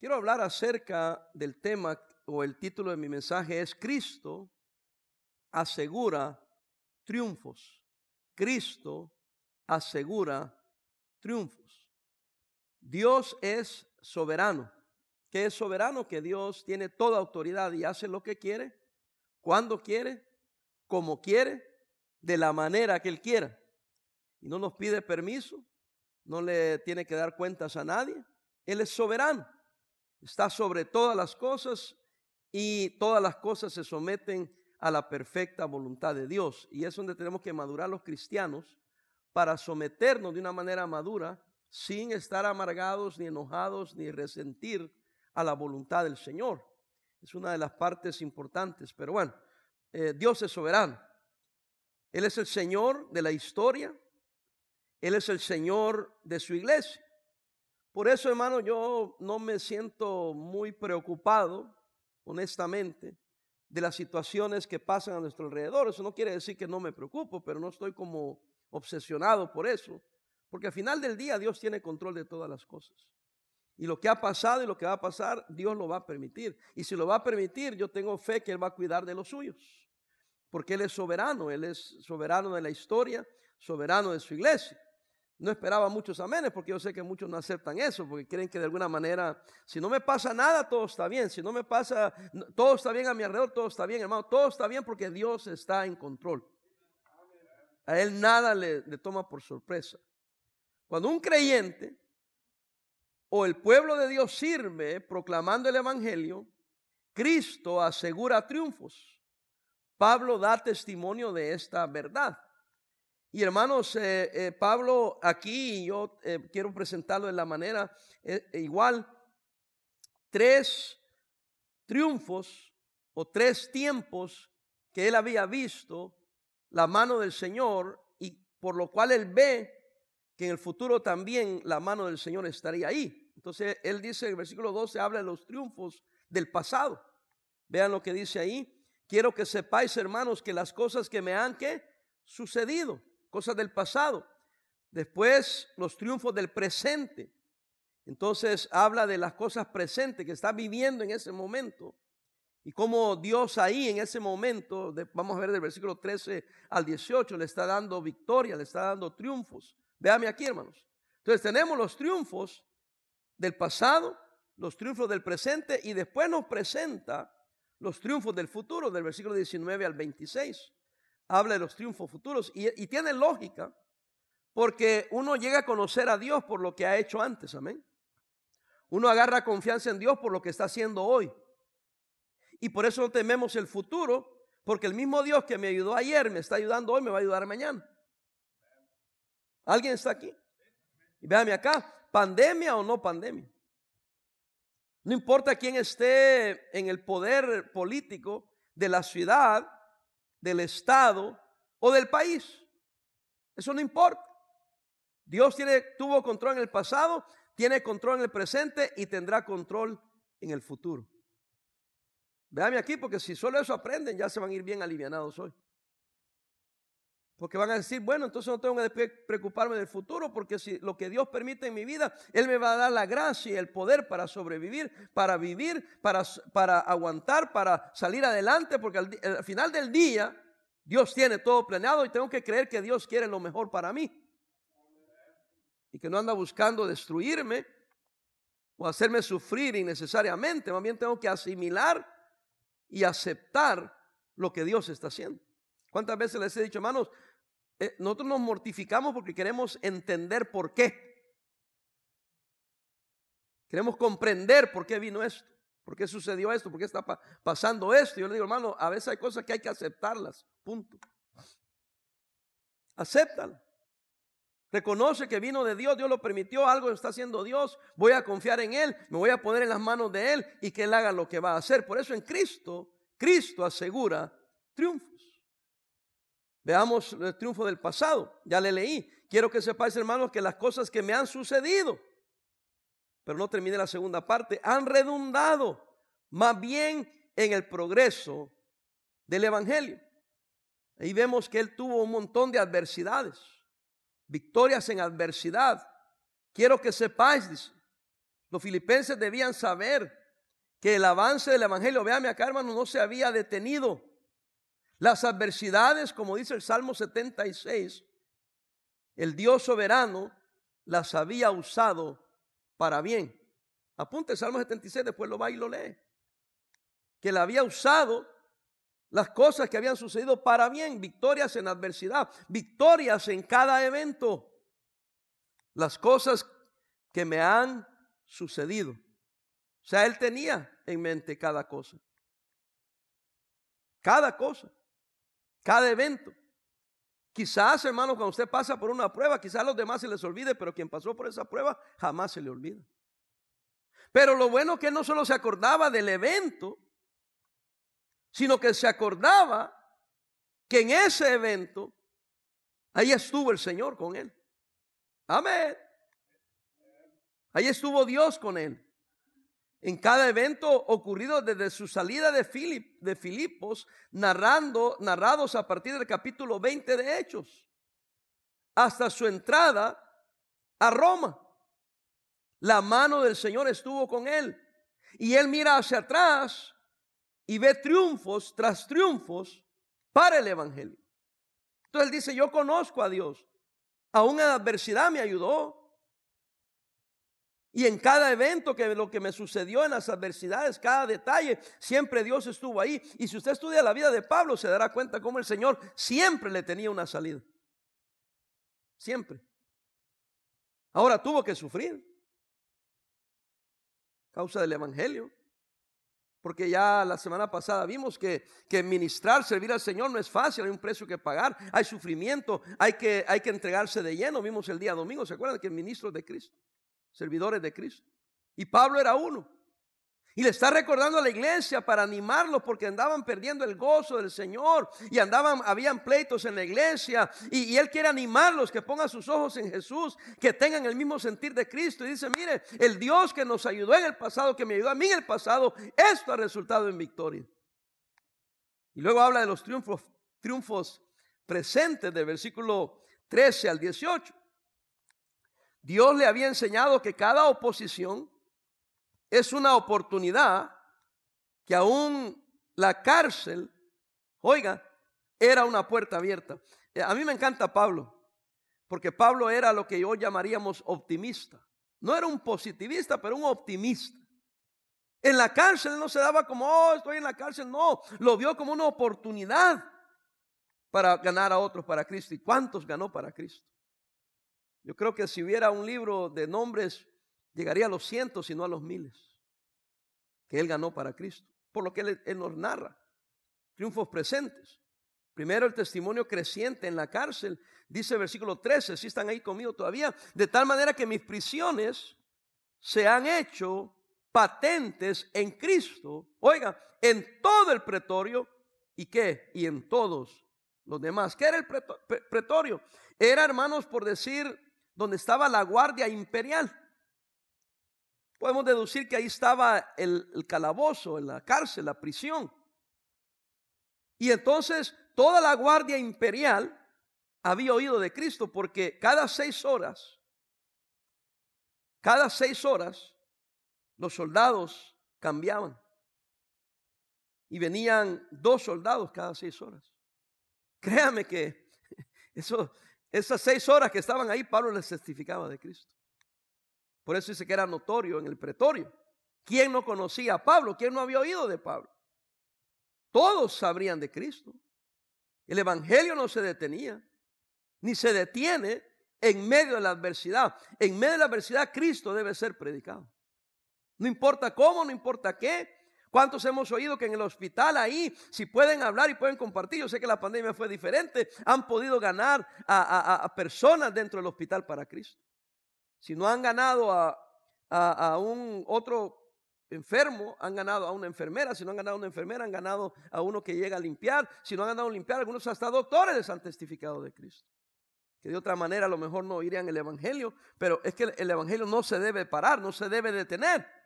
Quiero hablar acerca del tema o el título de mi mensaje es Cristo asegura triunfos. Cristo asegura triunfos. Dios es soberano. ¿Qué es soberano? Que Dios tiene toda autoridad y hace lo que quiere, cuando quiere, como quiere, de la manera que Él quiera. Y no nos pide permiso, no le tiene que dar cuentas a nadie. Él es soberano está sobre todas las cosas y todas las cosas se someten a la perfecta voluntad de Dios. Y es donde tenemos que madurar los cristianos para someternos de una manera madura sin estar amargados, ni enojados, ni resentir a la voluntad del Señor. Es una de las partes importantes. Pero bueno, eh, Dios es soberano. Él es el Señor de la historia. Él es el Señor de su iglesia. Por eso, hermano, yo no me siento muy preocupado, honestamente, de las situaciones que pasan a nuestro alrededor. Eso no quiere decir que no me preocupo, pero no estoy como obsesionado por eso, porque al final del día Dios tiene control de todas las cosas. Y lo que ha pasado y lo que va a pasar, Dios lo va a permitir. Y si lo va a permitir, yo tengo fe que Él va a cuidar de los suyos. Porque Él es soberano, Él es soberano de la historia, soberano de su iglesia. No esperaba muchos amenes porque yo sé que muchos no aceptan eso porque creen que de alguna manera, si no me pasa nada, todo está bien. Si no me pasa, todo está bien a mi alrededor, todo está bien, hermano. Todo está bien porque Dios está en control. A Él nada le, le toma por sorpresa. Cuando un creyente o el pueblo de Dios sirve proclamando el Evangelio, Cristo asegura triunfos. Pablo da testimonio de esta verdad. Y hermanos, eh, eh, Pablo aquí, yo eh, quiero presentarlo de la manera igual, tres triunfos o tres tiempos que él había visto la mano del Señor y por lo cual él ve que en el futuro también la mano del Señor estaría ahí. Entonces él dice en el versículo 12, habla de los triunfos del pasado. Vean lo que dice ahí. Quiero que sepáis, hermanos, que las cosas que me han que sucedido cosas del pasado. Después los triunfos del presente. Entonces habla de las cosas presentes que está viviendo en ese momento. Y cómo Dios ahí en ese momento, vamos a ver del versículo 13 al 18, le está dando victoria, le está dando triunfos. Véame aquí, hermanos. Entonces tenemos los triunfos del pasado, los triunfos del presente y después nos presenta los triunfos del futuro, del versículo 19 al 26 habla de los triunfos futuros y, tiene lógica porque uno llega a conocer a Dios por lo que ha hecho antes, amén. Uno agarra confianza en Dios por lo que está haciendo hoy. Y por eso no tememos el futuro, porque el mismo Dios que me ayudó ayer, me está ayudando hoy, me va a ayudar mañana. ¿Alguien está aquí? Y véame acá, pandemia o no pandemia. No importa quién esté en el poder político de la ciudad, del Estado o del país. Eso no importa. Dios tiene, tuvo control en el pasado, tiene control en el presente y tendrá control en el futuro. Véame aquí, porque si solo eso aprenden, ya se van a ir bien alivianados hoy. Porque van a decir, bueno, entonces no tengo que preocuparme del futuro, porque si lo que Dios permite en mi vida, Él me va a dar la gracia y el poder para sobrevivir, para vivir, para, para aguantar, para salir adelante, porque al, final del día Dios tiene todo planeado y tengo que creer que Dios quiere lo mejor para mí. Y que no anda buscando destruirme o hacerme sufrir innecesariamente, más bien tengo que asimilar y aceptar lo que Dios está haciendo. ¿Cuántas veces les he dicho, hermanos, eh, nosotros nos mortificamos porque queremos entender por qué. Queremos comprender por qué vino esto, por qué sucedió esto, por qué está pasando esto. Yo le digo, hermano, a veces hay cosas que hay que aceptarlas, punto. Acéptalo. Reconoce que vino de Dios, Dios lo permitió, algo está haciendo Dios, voy a confiar en Él, me voy a poner en las manos de Él y que Él haga lo que va a hacer. Por eso en Cristo, Cristo asegura triunfos. Veamos el triunfo del pasado. Ya le leí. Quiero que sepáis, hermanos, que las cosas que me han sucedido, pero no termine la segunda parte, han redundado más bien en el progreso del Evangelio. Ahí vemos que él tuvo un montón de adversidades, victorias en adversidad. Quiero que sepáis, dice, Los filipenses debían saber que el avance del Evangelio, véame acá hermano, no se había detenido. Las adversidades, como dice el Salmo 76, el Dios soberano las había usado para bien. Apunte el Salmo 76, después lo va y lo lee. Que la había usado las cosas que habían sucedido para bien, victorias en adversidad, victorias en cada evento, las cosas que me han sucedido. O sea, él tenía en mente cada cosa. Cada cosa. Cada evento. Quizás, hermano, cuando usted pasa por una prueba, quizás a los demás se les olvide, pero quien pasó por esa prueba jamás se le olvida. Pero lo bueno que no solo se acordaba del evento, sino que se acordaba que en ese evento, ahí estuvo el Señor con él. Amén. Ahí estuvo Dios con él. En cada evento ocurrido desde su salida de, Filip, de Filipos, narrando, narrados a partir del capítulo 20 de Hechos, hasta su entrada a Roma. La mano del Señor estuvo con él. Y él mira hacia atrás y ve triunfos tras triunfos para el Evangelio. Entonces él dice, yo conozco a Dios. Aún en adversidad me ayudó. Y en cada evento que lo que me sucedió en las adversidades, cada detalle, siempre Dios estuvo ahí. Y si usted estudia la vida de Pablo, se dará cuenta cómo el Señor siempre le tenía una salida. Siempre. Ahora tuvo que sufrir. Causa del Evangelio. Porque ya la semana pasada vimos que, que, ministrar, servir al Señor no es fácil, hay un precio que pagar, hay sufrimiento, hay que, hay que entregarse de lleno. Vimos el día domingo, ¿se acuerdan que el ministro de Cristo? Servidores de Cristo. Y Pablo era uno. Y le está recordando a la iglesia para animarlos porque andaban perdiendo el gozo del Señor y andaban, habían pleitos en la iglesia y, él quiere animarlos que pongan sus ojos en Jesús, que tengan el mismo sentir de Cristo y dice, mire, el Dios que nos ayudó en el pasado, que me ayudó a mí en el pasado, esto ha resultado en victoria. Y luego habla de los triunfos, triunfos presentes del versículo 13 al 18. Dios le había enseñado que cada oposición es una oportunidad que aún la cárcel, oiga, era una puerta abierta. Eh, a mí me encanta Pablo, porque Pablo era lo que hoy llamaríamos optimista. No era un positivista, pero un optimista. En la cárcel no se daba como, oh, estoy en la cárcel, no, lo vio como una oportunidad para ganar a otros para Cristo. ¿Y cuántos ganó para Cristo? Yo creo que si hubiera un libro de nombres, llegaría a los cientos y no a los miles, que él ganó para Cristo. Por lo que él, nos narra, triunfos presentes. Primero el testimonio creciente en la cárcel, dice el versículo 13, si están ahí conmigo todavía, de tal manera que mis prisiones se han hecho patentes en Cristo, oiga, en todo el pretorio y qué, y en todos los demás. ¿Qué era el pretorio? Era, hermanos, por decir donde estaba la guardia imperial. Podemos deducir que ahí estaba el, el calabozo, la cárcel, la prisión. Y entonces toda la guardia imperial había oído de Cristo porque cada seis horas, cada seis horas, los soldados cambiaban. Y venían dos soldados cada seis horas. Créame que eso esas seis horas que estaban ahí, Pablo les testificaba de Cristo. Por eso dice que era notorio en el pretorio. ¿Quién no conocía a Pablo? ¿Quién no había oído de Pablo? Todos sabrían de Cristo. El Evangelio no se detenía, ni se detiene en medio de la adversidad. En medio de la adversidad, Cristo debe ser predicado. No importa cómo, no importa qué, ¿Cuántos hemos oído que en el hospital ahí, si pueden hablar y pueden compartir, yo sé que la pandemia fue diferente, han podido ganar a, personas dentro del hospital para Cristo? Si no han ganado a, a un otro enfermo, han ganado a una enfermera, si no han ganado a una enfermera, han ganado a uno que llega a limpiar, si no han ganado a limpiar, algunos hasta doctores les han testificado de Cristo. Que de otra manera a lo mejor no oirían el Evangelio, pero es que el Evangelio no se debe parar, no se debe detener.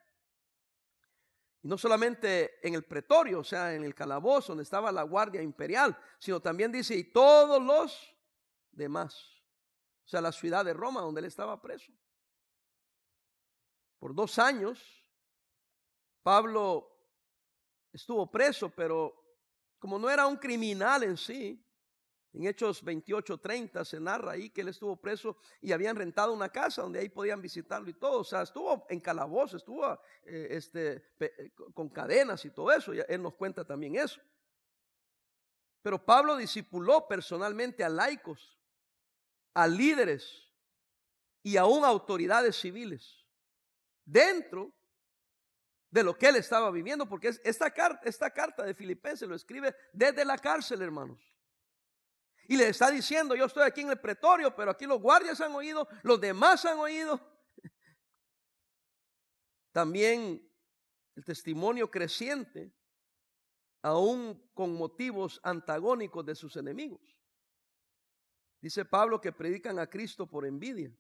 Y no solamente en el pretorio, o sea, en el calabozo donde estaba la guardia imperial, sino también dice, y todos los demás. O sea, la ciudad de Roma donde él estaba preso. por dos años. Pablo estuvo preso, pero como no era un criminal en sí, en Hechos 28, 30 se narra ahí que él estuvo preso y habían rentado una casa donde ahí podían visitarlo y todo. O sea, estuvo en calabozo, estuvo eh, este, eh, con cadenas y todo eso. Y él nos cuenta también eso. Pero Pablo discipuló personalmente a laicos, a líderes y aún a autoridades civiles dentro de lo que él estaba viviendo, porque esta, carta, esta carta de Filipenses lo escribe desde la cárcel, hermanos. Y le está diciendo, yo estoy aquí en el pretorio, pero aquí los guardias han oído, los demás han oído. También el testimonio creciente, aún con motivos antagónicos de sus enemigos. Dice Pablo que predican a Cristo por envidia.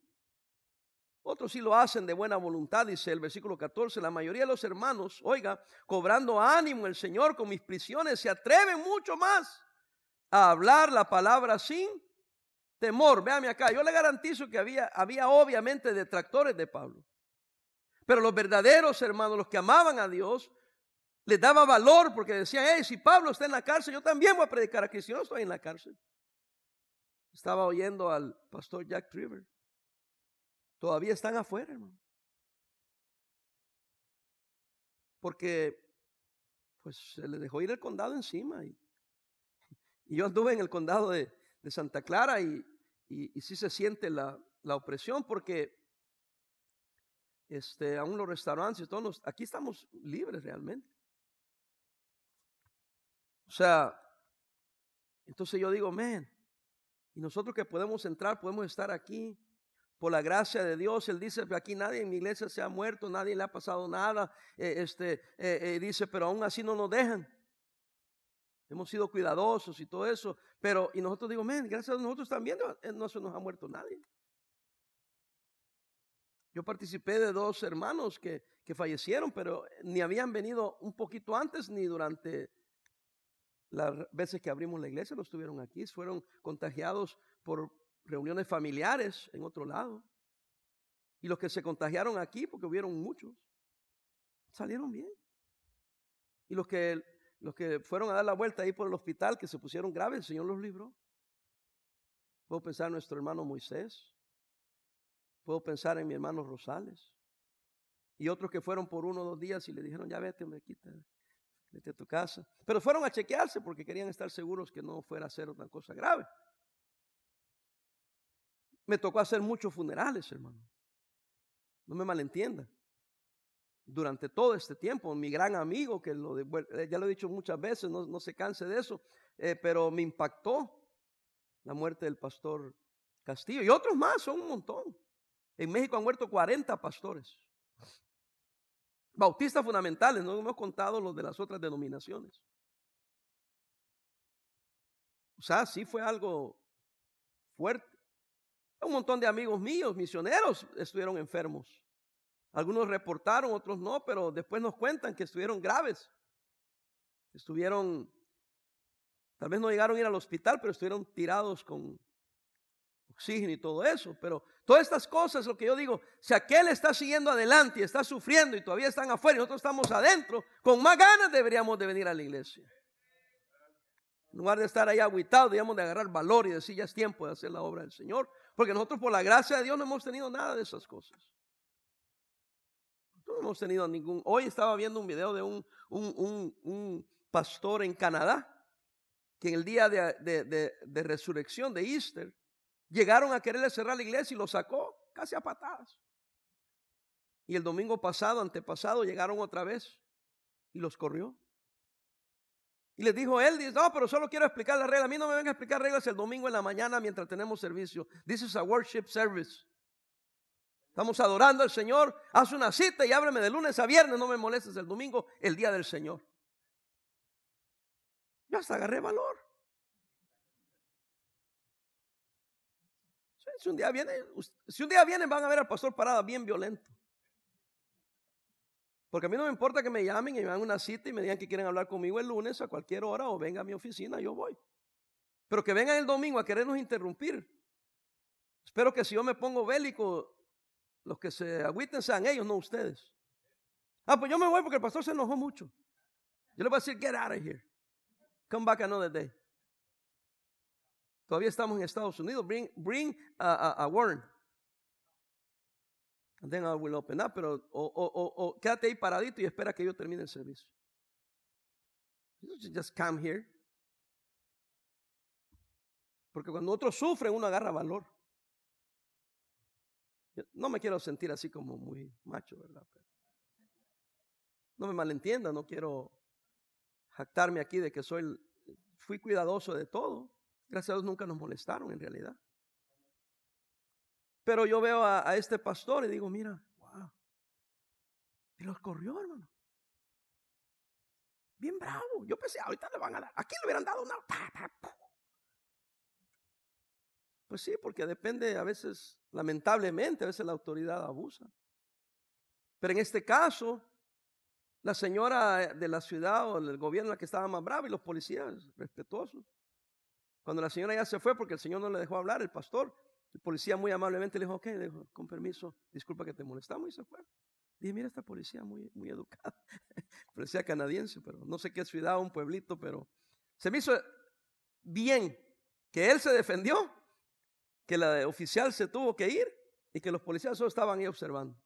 Otros sí lo hacen de buena voluntad, dice el versículo 14. La mayoría de los hermanos, oiga, cobrando ánimo el Señor con mis prisiones, se atreven mucho más a hablar la palabra sin temor. Véame acá, yo le garantizo que había, había obviamente detractores de Pablo. Pero los verdaderos hermanos, los que amaban a Dios, les daba valor porque decían, hey, si Pablo está en la cárcel, yo también voy a predicar aquí, si no estoy en la cárcel. Estaba oyendo al pastor Jack Trevor. Todavía están afuera, hermano. Porque pues se le dejó ir el condado encima y y yo anduve en el condado de, Santa Clara y, y, sí se siente la, opresión porque este, aún los restaurantes, todos aquí estamos libres realmente. O sea, entonces yo digo, men, y nosotros que podemos entrar, podemos estar aquí por la gracia de Dios. Él dice, aquí nadie en mi iglesia se ha muerto, nadie le ha pasado nada. Eh, este, eh, eh, dice, pero aún así no nos dejan. Hemos sido cuidadosos y todo eso. Pero, y nosotros digo, men, gracias a nosotros también eh, no se nos ha muerto nadie. Yo participé de dos hermanos que, que fallecieron, pero ni habían venido un poquito antes ni durante las veces que abrimos la iglesia, no estuvieron aquí. Fueron contagiados por reuniones familiares en otro lado. Y los que se contagiaron aquí, porque hubieron muchos, salieron bien. Y los que los que fueron a dar la vuelta ahí por el hospital, que se pusieron graves, el Señor los libró. Puedo pensar en nuestro hermano Moisés. Puedo pensar en mi hermano Rosales. Y otros que fueron por uno o dos días y le dijeron, ya vete, me quita, vete a tu casa. Pero fueron a chequearse porque querían estar seguros que no fuera a ser otra cosa grave. Me tocó hacer muchos funerales, hermano. No me malentiendan durante todo este tiempo. Mi gran amigo, que eh, ya lo he dicho muchas veces, no, se canse de eso, eh, pero me impactó la muerte del pastor Castillo. Y otros más, son un montón. En México han muerto 40 pastores. Bautistas fundamentales, no hemos contado los de las otras denominaciones. O sea, sí fue algo fuerte. Un montón de amigos míos, misioneros, estuvieron enfermos. Algunos reportaron, otros no, pero después nos cuentan que estuvieron graves. Estuvieron, tal vez no llegaron a ir al hospital, pero estuvieron tirados con oxígeno y todo eso. Pero todas estas cosas, lo que yo digo, si aquel está siguiendo adelante y está sufriendo y todavía están afuera y nosotros estamos adentro, con más ganas deberíamos de venir a la iglesia. En lugar de estar ahí aguitados, debíamos de agarrar valor y decir, ya es tiempo de hacer la obra del Señor. Porque nosotros por la gracia de Dios no hemos tenido nada de esas cosas. No hemos tenido ningún. Hoy estaba viendo un video de un, un, pastor en Canadá que en el día de, resurrección de Easter llegaron a quererle cerrar la iglesia y lo sacó casi a patadas. Y el domingo pasado, antepasado, llegaron otra vez y los corrió. Y les dijo él, dice, no, pero solo quiero explicar la regla. A mí no me vengan a explicar reglas el domingo en la mañana mientras tenemos servicio. This is a worship service. Estamos adorando al Señor. Haz una cita y ábreme de lunes a viernes. No me molestes el domingo, el día del Señor. Yo hasta agarré valor. Si un día viene, si un día vienen, van a ver al pastor parada bien violento. Porque a mí no me importa que me llamen y me hagan una cita y me digan que quieren hablar conmigo el lunes a cualquier hora o venga a mi oficina, yo voy. Pero que vengan el domingo a querernos interrumpir. Espero que si yo me pongo bélico, los que se agüiten sean ellos, no ustedes. Ah, pues yo me voy porque el pastor se enojó mucho. Yo le voy a decir, get out of here. Come back another day. Todavía estamos en Estados Unidos. Bring, bring a, Warren. And then I will open up. Pero o, o, o, quédate ahí paradito y espera que yo termine el servicio. Just come here. Porque cuando otros sufren, uno agarra valor. No me quiero sentir así como muy macho, ¿verdad? no me malentienda, no quiero jactarme aquí de que soy, fui cuidadoso de todo. Gracias a Dios nunca nos molestaron en realidad. Pero yo veo a, este pastor y digo, mira, wow. Y los corrió, hermano. Bien bravo. Yo pensé, ahorita le van a dar. Aquí le hubieran dado una. Pues sí, porque depende a veces, lamentablemente, a veces la autoridad abusa. Pero en este caso, la señora de la ciudad o del gobierno la que estaba más brava y los policías respetuosos. Cuando la señora ya se fue porque el Señor no le dejó hablar, el pastor, el policía muy amablemente le dijo, ok, dijo, con permiso, disculpa que te molestamos y se fue. Dije, mira esta policía muy, muy educada, policía canadiense, pero no sé qué ciudad, un pueblito, pero se me hizo bien que él se defendió, que la oficial se tuvo que ir y que los policías solo estaban ahí observando.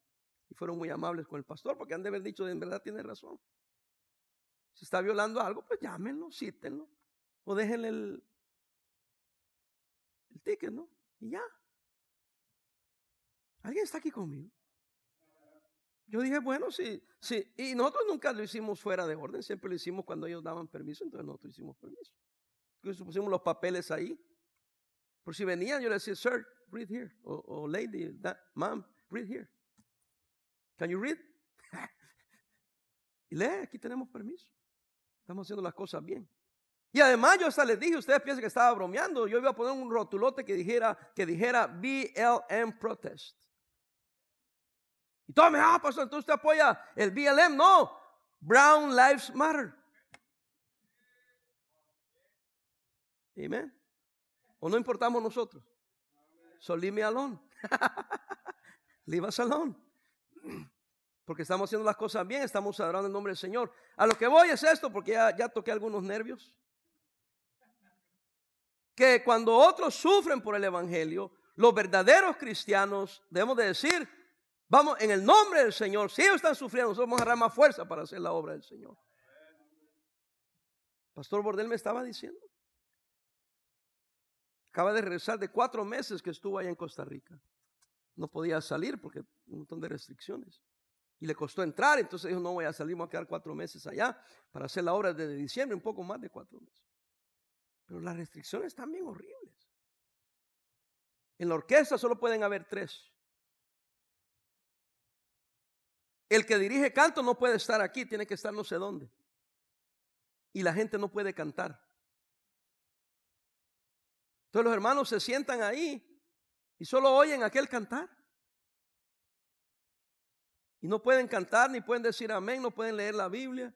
Y fueron muy amables con el pastor porque han de haber dicho, en verdad tiene razón. Si está violando algo, pues llámenlo, cítenlo. O déjenle el, el ticket, ¿no? Y ya. ¿Alguien está aquí conmigo? Yo dije, bueno, sí, sí. Y nosotros nunca lo hicimos fuera de orden, siempre lo hicimos cuando ellos daban permiso, entonces nosotros hicimos permiso. Entonces pusimos los papeles ahí. Por si venían, yo le decía, sir, read here. O, lady, that, mom, read here. Can you read? y lee, aquí tenemos permiso. Estamos haciendo las cosas bien. Y además yo hasta les dije, ustedes piensan que estaba bromeando, yo iba a poner un rotulote que dijera, que dijera BLM Protest. Y todos me, ah, pastor, entonces usted apoya el BLM. No, Brown Lives Matter. Amén. ¿O no importamos nosotros? So leave me alone. leave us alone. Porque estamos haciendo las cosas bien, estamos adorando el nombre del Señor. A lo que voy es esto, porque ya, ya toqué algunos nervios que cuando otros sufren por el Evangelio, los verdaderos cristianos debemos de decir, vamos, en el nombre del Señor, si ellos están sufriendo, nosotros vamos a agarrar más fuerza para hacer la obra del Señor. Pastor Bordel me estaba diciendo. Acaba de regresar de cuatro meses que estuvo allá en Costa Rica. No podía salir porque un montón de restricciones. Y le costó entrar, entonces dijo, no voy a salir, voy a quedar cuatro meses allá para hacer la obra desde diciembre, un poco más de cuatro meses. Pero las restricciones están bien horribles. En la orquesta solo pueden haber tres. El que dirige canto no puede estar aquí, tiene que estar no sé dónde. Y la gente no puede cantar. Entonces los hermanos se sientan ahí y solo oyen aquel cantar. Y no pueden cantar, ni pueden decir amén, no pueden leer la Biblia.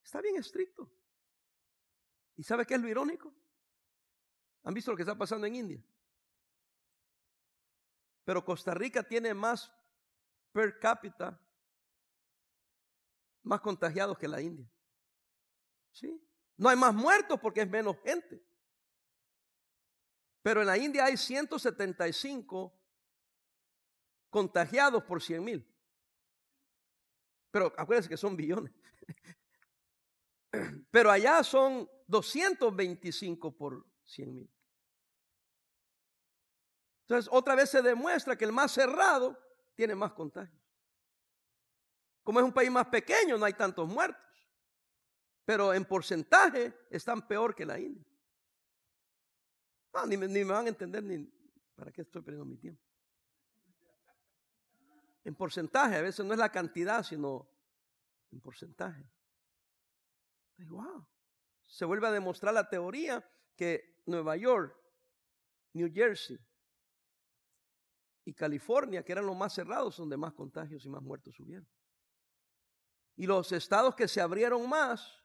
Está bien estricto. ¿Y sabe qué es lo irónico? ¿Han visto lo que está pasando en India? Pero Costa Rica tiene más per cápita, más contagiados que la India. ¿Sí? No hay más muertos porque es menos gente. Pero en la India hay 175 contagiados por 100 mil. Pero acuérdense que son billones. Pero allá son 225 por 100 mil. Entonces, otra vez se demuestra que el más cerrado tiene más contagios. Como es un país más pequeño, no hay tantos muertos. Pero en porcentaje están peor que la India. Ni, me van a entender ni para qué estoy perdiendo mi tiempo. En porcentaje, a veces no es la cantidad, sino en porcentaje. Wow. Se vuelve a demostrar la teoría que Nueva York, New Jersey y California, que eran los más cerrados, donde más contagios y más muertos hubieron. Y los estados que se abrieron más,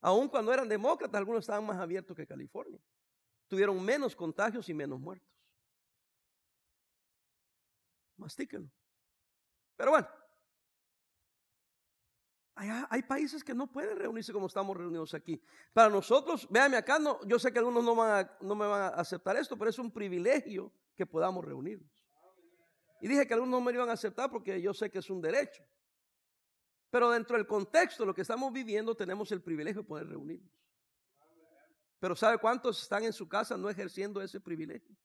aun cuando eran demócratas, algunos estaban más abiertos que California. Tuvieron menos contagios y menos muertos. mastíquenlo. Pero bueno, hay, países que no pueden reunirse como estamos reunidos aquí. Para nosotros, véanme acá, yo sé que algunos no, van no me van a aceptar esto, pero es un privilegio que podamos reunirnos. Y dije que algunos no me iban a aceptar porque yo sé que es un derecho. Pero dentro del contexto de lo que estamos viviendo, tenemos el privilegio de poder reunirnos. Pero ¿sabe cuántos están en su casa no ejerciendo ese privilegio?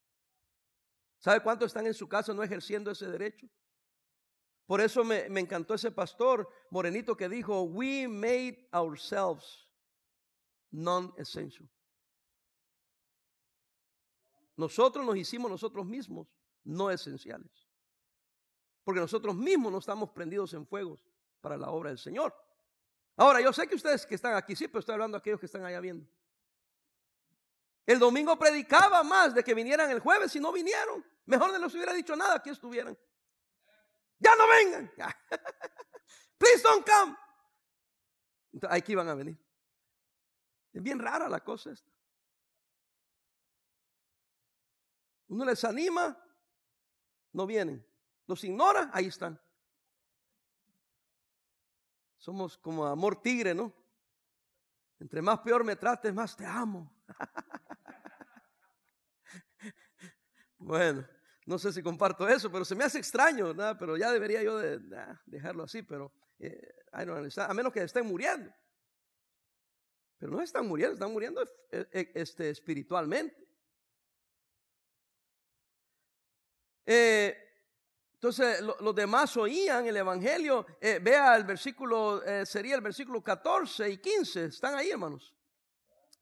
¿Sabe cuántos están en su casa no ejerciendo ese derecho? Por eso me, encantó ese pastor morenito que dijo, we made ourselves non-essential. Nosotros nos hicimos nosotros mismos no esenciales. Porque nosotros mismos no estamos prendidos en fuegos para la obra del Señor. Ahora, yo sé que ustedes que están aquí, sí, pero estoy hablando a aquellos que están allá viendo. El domingo predicaba más de que vinieran el jueves y no vinieron. Mejor no les hubiera dicho nada que estuvieran. Ya no vengan. Please don't come. Entonces, aquí van a venir. Es bien rara la cosa esta. Uno les anima, no vienen. Los ignora, ahí están. Somos como amor tigre, ¿no? Entre más peor me trates, más te amo. Bueno, no sé si comparto eso, pero se me hace extraño, pero ya debería yo de, dejarlo así, pero eh, a menos que estén muriendo. Pero no están muriendo, están muriendo eh, eh, este, espiritualmente. entonces los demás oían el Evangelio. vea el versículo, sería el versículo 14 y 15. Están ahí, hermanos.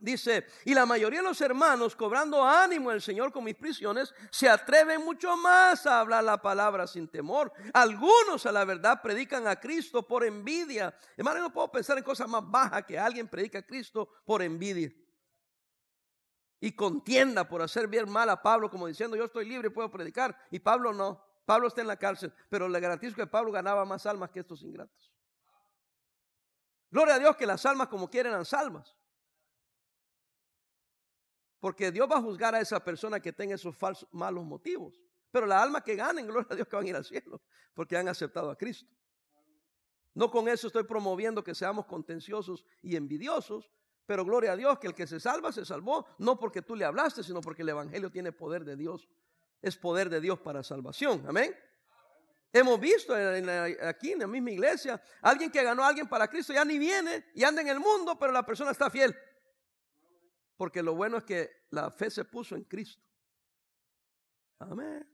Dice, y la mayoría de los hermanos, cobrando ánimo el Señor con mis prisiones, se atreven mucho más a hablar la palabra sin temor. Algunos a la verdad predican a Cristo por envidia. Hermano, no puedo pensar en cosas más bajas que alguien predica a Cristo por envidia. Y contienda por hacer bien mal a Pablo, como diciendo, yo estoy libre y puedo predicar. Y Pablo no. Pablo está en la cárcel, pero le garantizo que Pablo ganaba más almas que estos ingratos. Gloria a Dios que las almas como quieren eran salvas. Porque Dios va a juzgar a esa persona que tenga esos falsos, malos motivos. Pero la alma que ganen, gloria a Dios que van a ir al cielo, porque han aceptado a Cristo. No con eso estoy promoviendo que seamos contenciosos y envidiosos, pero gloria a Dios que el que se salva se salvó, no porque tú le hablaste, sino porque el Evangelio tiene poder de Dios. Es poder de Dios para salvación. Amén. Hemos visto aquí en la misma iglesia, alguien que ganó a alguien para Cristo ya ni viene y anda en el mundo, pero la persona está fiel. Porque lo bueno es que la fe se puso en Cristo. Amén.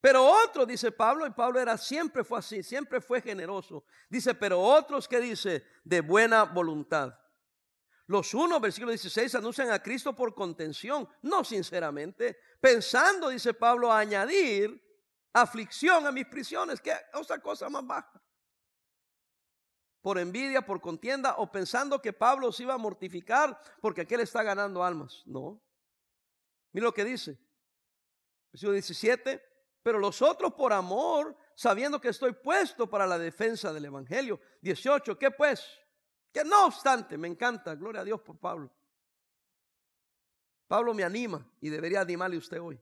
Pero otros, dice Pablo, y Pablo era siempre fue así, siempre fue generoso. Dice, pero otros que dice, de buena voluntad. Los unos, versículo 16, anuncian a Cristo por contención, no sinceramente, pensando, dice Pablo, añadir aflicción a mis prisiones, que otra cosa más baja por envidia, por contienda o pensando que Pablo se iba a mortificar porque aquel está ganando almas. No. Mira lo que dice. Versículo 17. Pero los otros por amor, sabiendo que estoy puesto para la defensa del Evangelio. 18. ¿Qué pues? Que no obstante, me encanta, gloria a Dios por Pablo. Pablo me anima y debería animarle usted hoy.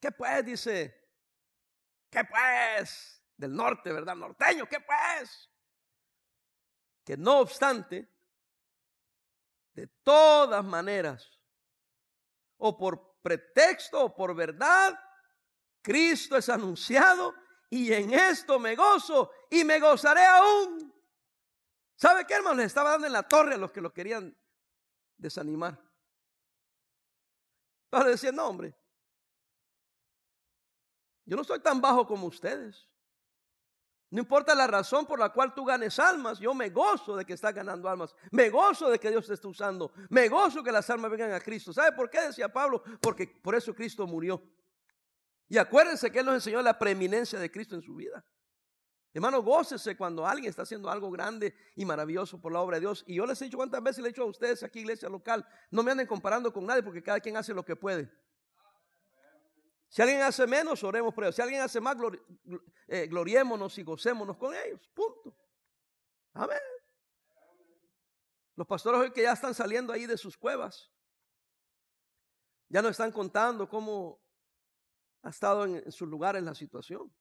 ¿Qué pues? Dice. ¿Qué pues? Del norte, ¿verdad? Norteño, ¿qué pues? Que no obstante, de todas maneras, o por pretexto o por verdad, Cristo es anunciado y en esto me gozo y me gozaré aún. ¿Sabe qué, hermano? Les estaba dando en la torre a los que lo querían desanimar. Pablo decía, no, hombre, yo no soy tan bajo como ustedes. No importa la razón por la cual tú ganes almas, yo me gozo de que estás ganando almas. Me gozo de que Dios te está usando. Me gozo que las almas vengan a Cristo. ¿Sabe por qué decía Pablo? Porque por eso Cristo murió. Y acuérdense que Él nos enseñó la preeminencia de Cristo en su vida. Hermano, gócese cuando alguien está haciendo algo grande y maravilloso por la obra de Dios. Y yo les he dicho cuántas veces le he dicho a ustedes aquí, iglesia local, no me anden comparando con nadie porque cada quien hace lo que puede. Si alguien hace menos, oremos por ellos. Si alguien hace más, eh, gloriémonos y gocémonos con ellos. Punto. Amén. Los pastores hoy que ya están saliendo ahí de sus cuevas, ya no están contando cómo ha estado en, su lugar en la situación.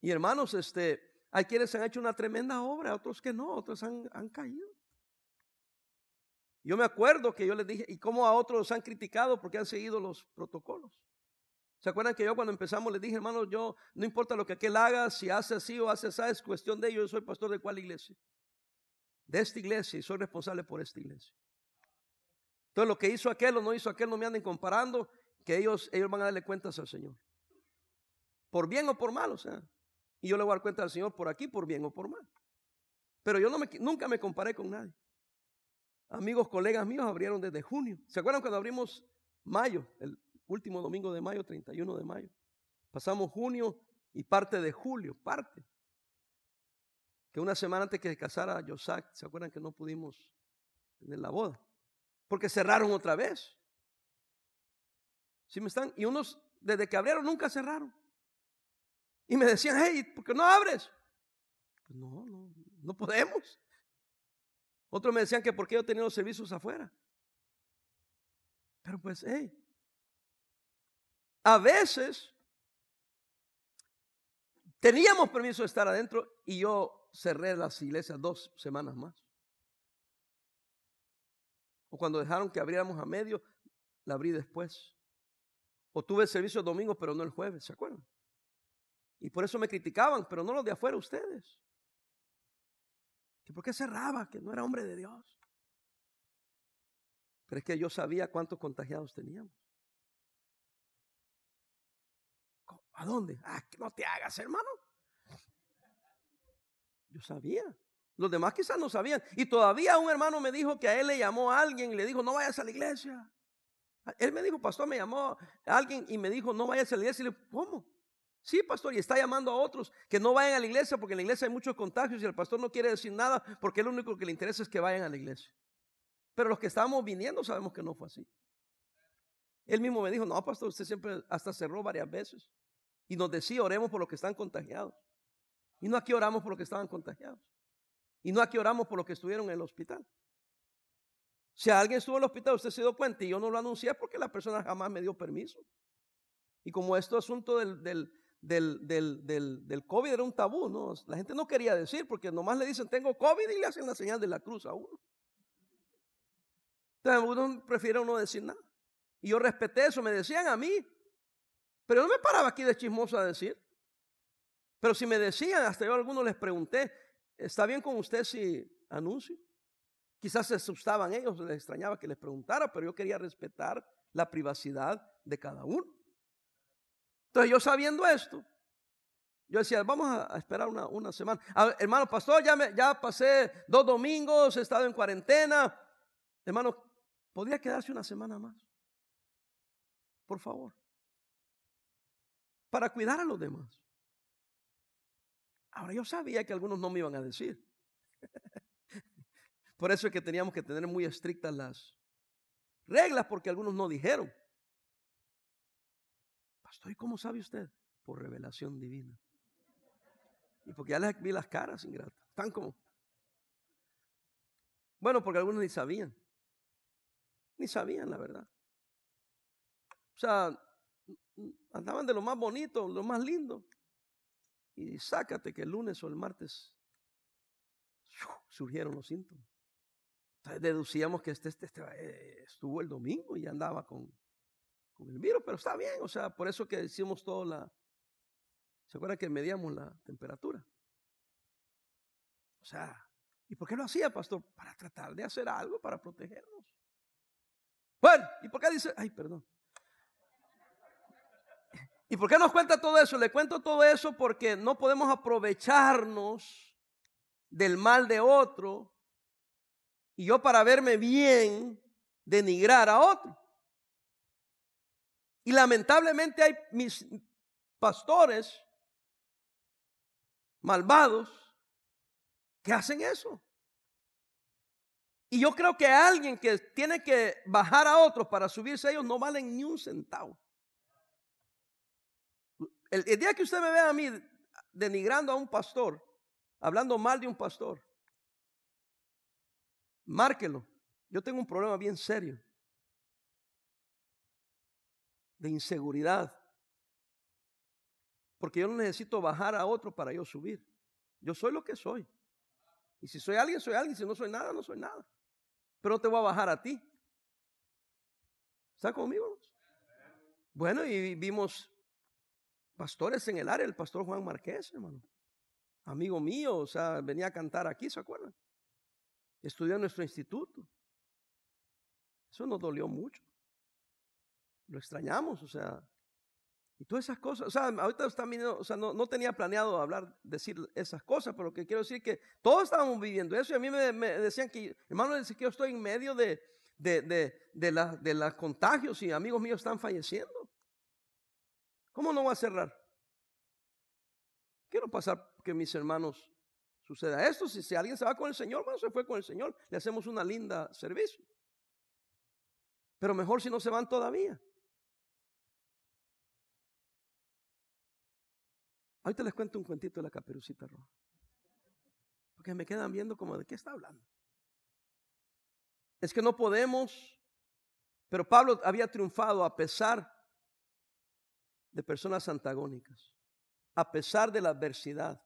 Y hermanos, este, hay quienes han hecho una tremenda obra, otros que no, otros han caído. Yo me acuerdo que yo les dije, ¿y cómo a otros han criticado porque han seguido los protocolos? ¿Se acuerdan que yo cuando empezamos les dije, hermanos, yo no importa lo que aquel haga, si hace así o hace así, es cuestión de ellos, yo soy pastor de cuál iglesia? De esta iglesia y soy responsable por esta iglesia. Entonces lo que hizo aquel o no hizo aquel no me anden comparando, que ellos, ellos van a darle cuentas al Señor. Por bien o por mal, o sea. Y yo le voy a dar cuenta al Señor por aquí, por bien o por mal. Pero yo no nunca me comparé con nadie. Amigos, colegas míos abrieron desde junio. ¿Se acuerdan cuando abrimos mayo, el último domingo de mayo, 31 de mayo? Pasamos junio y parte de julio, parte. Que una semana antes que se casara Yosak, ¿se acuerdan que no pudimos tener la boda? Porque cerraron otra vez. ¿Sí me están? Y unos, desde que abrieron, nunca cerraron. Y me decían, hey, ¿por qué no abres? Pues no, no, no podemos. Otros me decían que porque yo tenía los servicios afuera. Pero pues, hey, a veces teníamos permiso de estar adentro y yo cerré las iglesias dos semanas más. O cuando dejaron que abriéramos a medio, la abrí después. O tuve servicio el domingo, pero no el jueves, ¿se acuerdan? Y por eso me criticaban, pero no los de afuera, ustedes. Que por qué cerraba, que no era hombre de Dios. Pero es que yo sabía cuántos contagiados teníamos. ¿A dónde? Ah, que no te hagas, hermano. Yo sabía. Los demás quizás no sabían. Y todavía un hermano me dijo que a él le llamó a alguien y le dijo, no vayas a la iglesia. Él me dijo, pastor, me llamó a alguien y me dijo, no vayas a la iglesia. Y le dije, ¿cómo? Sí, pastor, y está llamando a otros que no vayan a la iglesia porque en la iglesia hay muchos contagios y el pastor no quiere decir nada porque lo único que le interesa es que vayan a la iglesia. Pero los que estábamos viniendo sabemos que no fue así. Él mismo me dijo, no, pastor, usted siempre hasta cerró varias veces. Y nos decía, oremos por los que están contagiados. Y no aquí oramos por los que estaban contagiados. Y no aquí oramos por los que estuvieron en el hospital. Si alguien estuvo en el hospital, usted se dio cuenta y yo no lo anuncié porque la persona jamás me dio permiso. Y como esto asunto del, del, del, del, del, COVID era un tabú, ¿no? La gente no quería decir porque nomás le dicen tengo COVID y le hacen la señal de la cruz a uno. Entonces uno prefiere no decir nada. Y yo respeté eso, me decían a mí. Pero no me paraba aquí de chismoso a decir. Pero si me decían, hasta yo a algunos les pregunté, ¿está bien con usted si anuncio? Quizás se asustaban ellos, les extrañaba que les preguntara, pero yo quería respetar la privacidad de cada uno. Entonces yo sabiendo esto, yo decía, vamos a, esperar una, semana. hermano pastor, ya, me, ya pasé dos domingos, he estado en cuarentena. Hermano, ¿podría quedarse una semana más? Por favor. Para cuidar a los demás. Ahora yo sabía que algunos no me iban a decir. Por eso es que teníamos que tener muy estrictas las reglas, porque algunos no dijeron. ¿Y cómo sabe usted? Por revelación divina. Y porque ya les vi las caras ingratas. Están como. Bueno, porque algunos ni sabían. Ni sabían la verdad. O sea, andaban de lo más bonito, lo más lindo. Y sácate que el lunes o el martes surgieron los síntomas. Entonces deducíamos que este, este, este eh, estuvo el domingo y andaba con, el virus, pero está bien, o sea, por eso que hicimos todo la... ¿Se acuerdan que medíamos la temperatura? O sea, ¿y por qué lo hacía, pastor? Para tratar de hacer algo para protegernos. Bueno, ¿y por qué dice? Ay, perdón. ¿Y por qué nos cuenta todo eso? Le cuento todo eso porque no podemos aprovecharnos del mal de otro y yo para verme bien denigrar a otro. Y lamentablemente hay mis pastores malvados que hacen eso. Y yo creo que alguien que tiene que bajar a otros para subirse a ellos no valen ni un centavo. El, el, día que usted me vea a mí denigrando a un pastor, hablando mal de un pastor, márquelo. Yo tengo un problema bien serio. De inseguridad. Porque yo no necesito bajar a otro para yo subir. Yo soy lo que soy. Y si soy alguien, soy alguien. Si no soy nada, no soy nada. Pero no te voy a bajar a ti. ¿Está conmigo? Bueno, y vimos pastores en el área, el pastor Juan Marqués, hermano. Amigo mío, o sea, venía a cantar aquí, ¿se acuerdan? Estudió en nuestro instituto. Eso nos dolió mucho. Lo extrañamos, o sea, y todas esas cosas, o sea, ahorita está o sea, no, tenía planeado hablar, decir esas cosas, pero lo que quiero decir es que todos estábamos viviendo eso y a mí me, decían que, hermano, dice que yo estoy en medio de, de, de, de, la, de los contagios y amigos míos están falleciendo. ¿Cómo no va a cerrar? Quiero pasar que mis hermanos suceda esto. Si, si alguien se va con el Señor, bueno, se fue con el Señor, le hacemos una linda servicio. Pero mejor si no se van todavía. Ahorita les cuento un cuentito de la caperucita roja. Porque me quedan viendo como de qué está hablando. Es que no podemos, pero Pablo había triunfado a pesar de personas antagónicas, a pesar de la adversidad,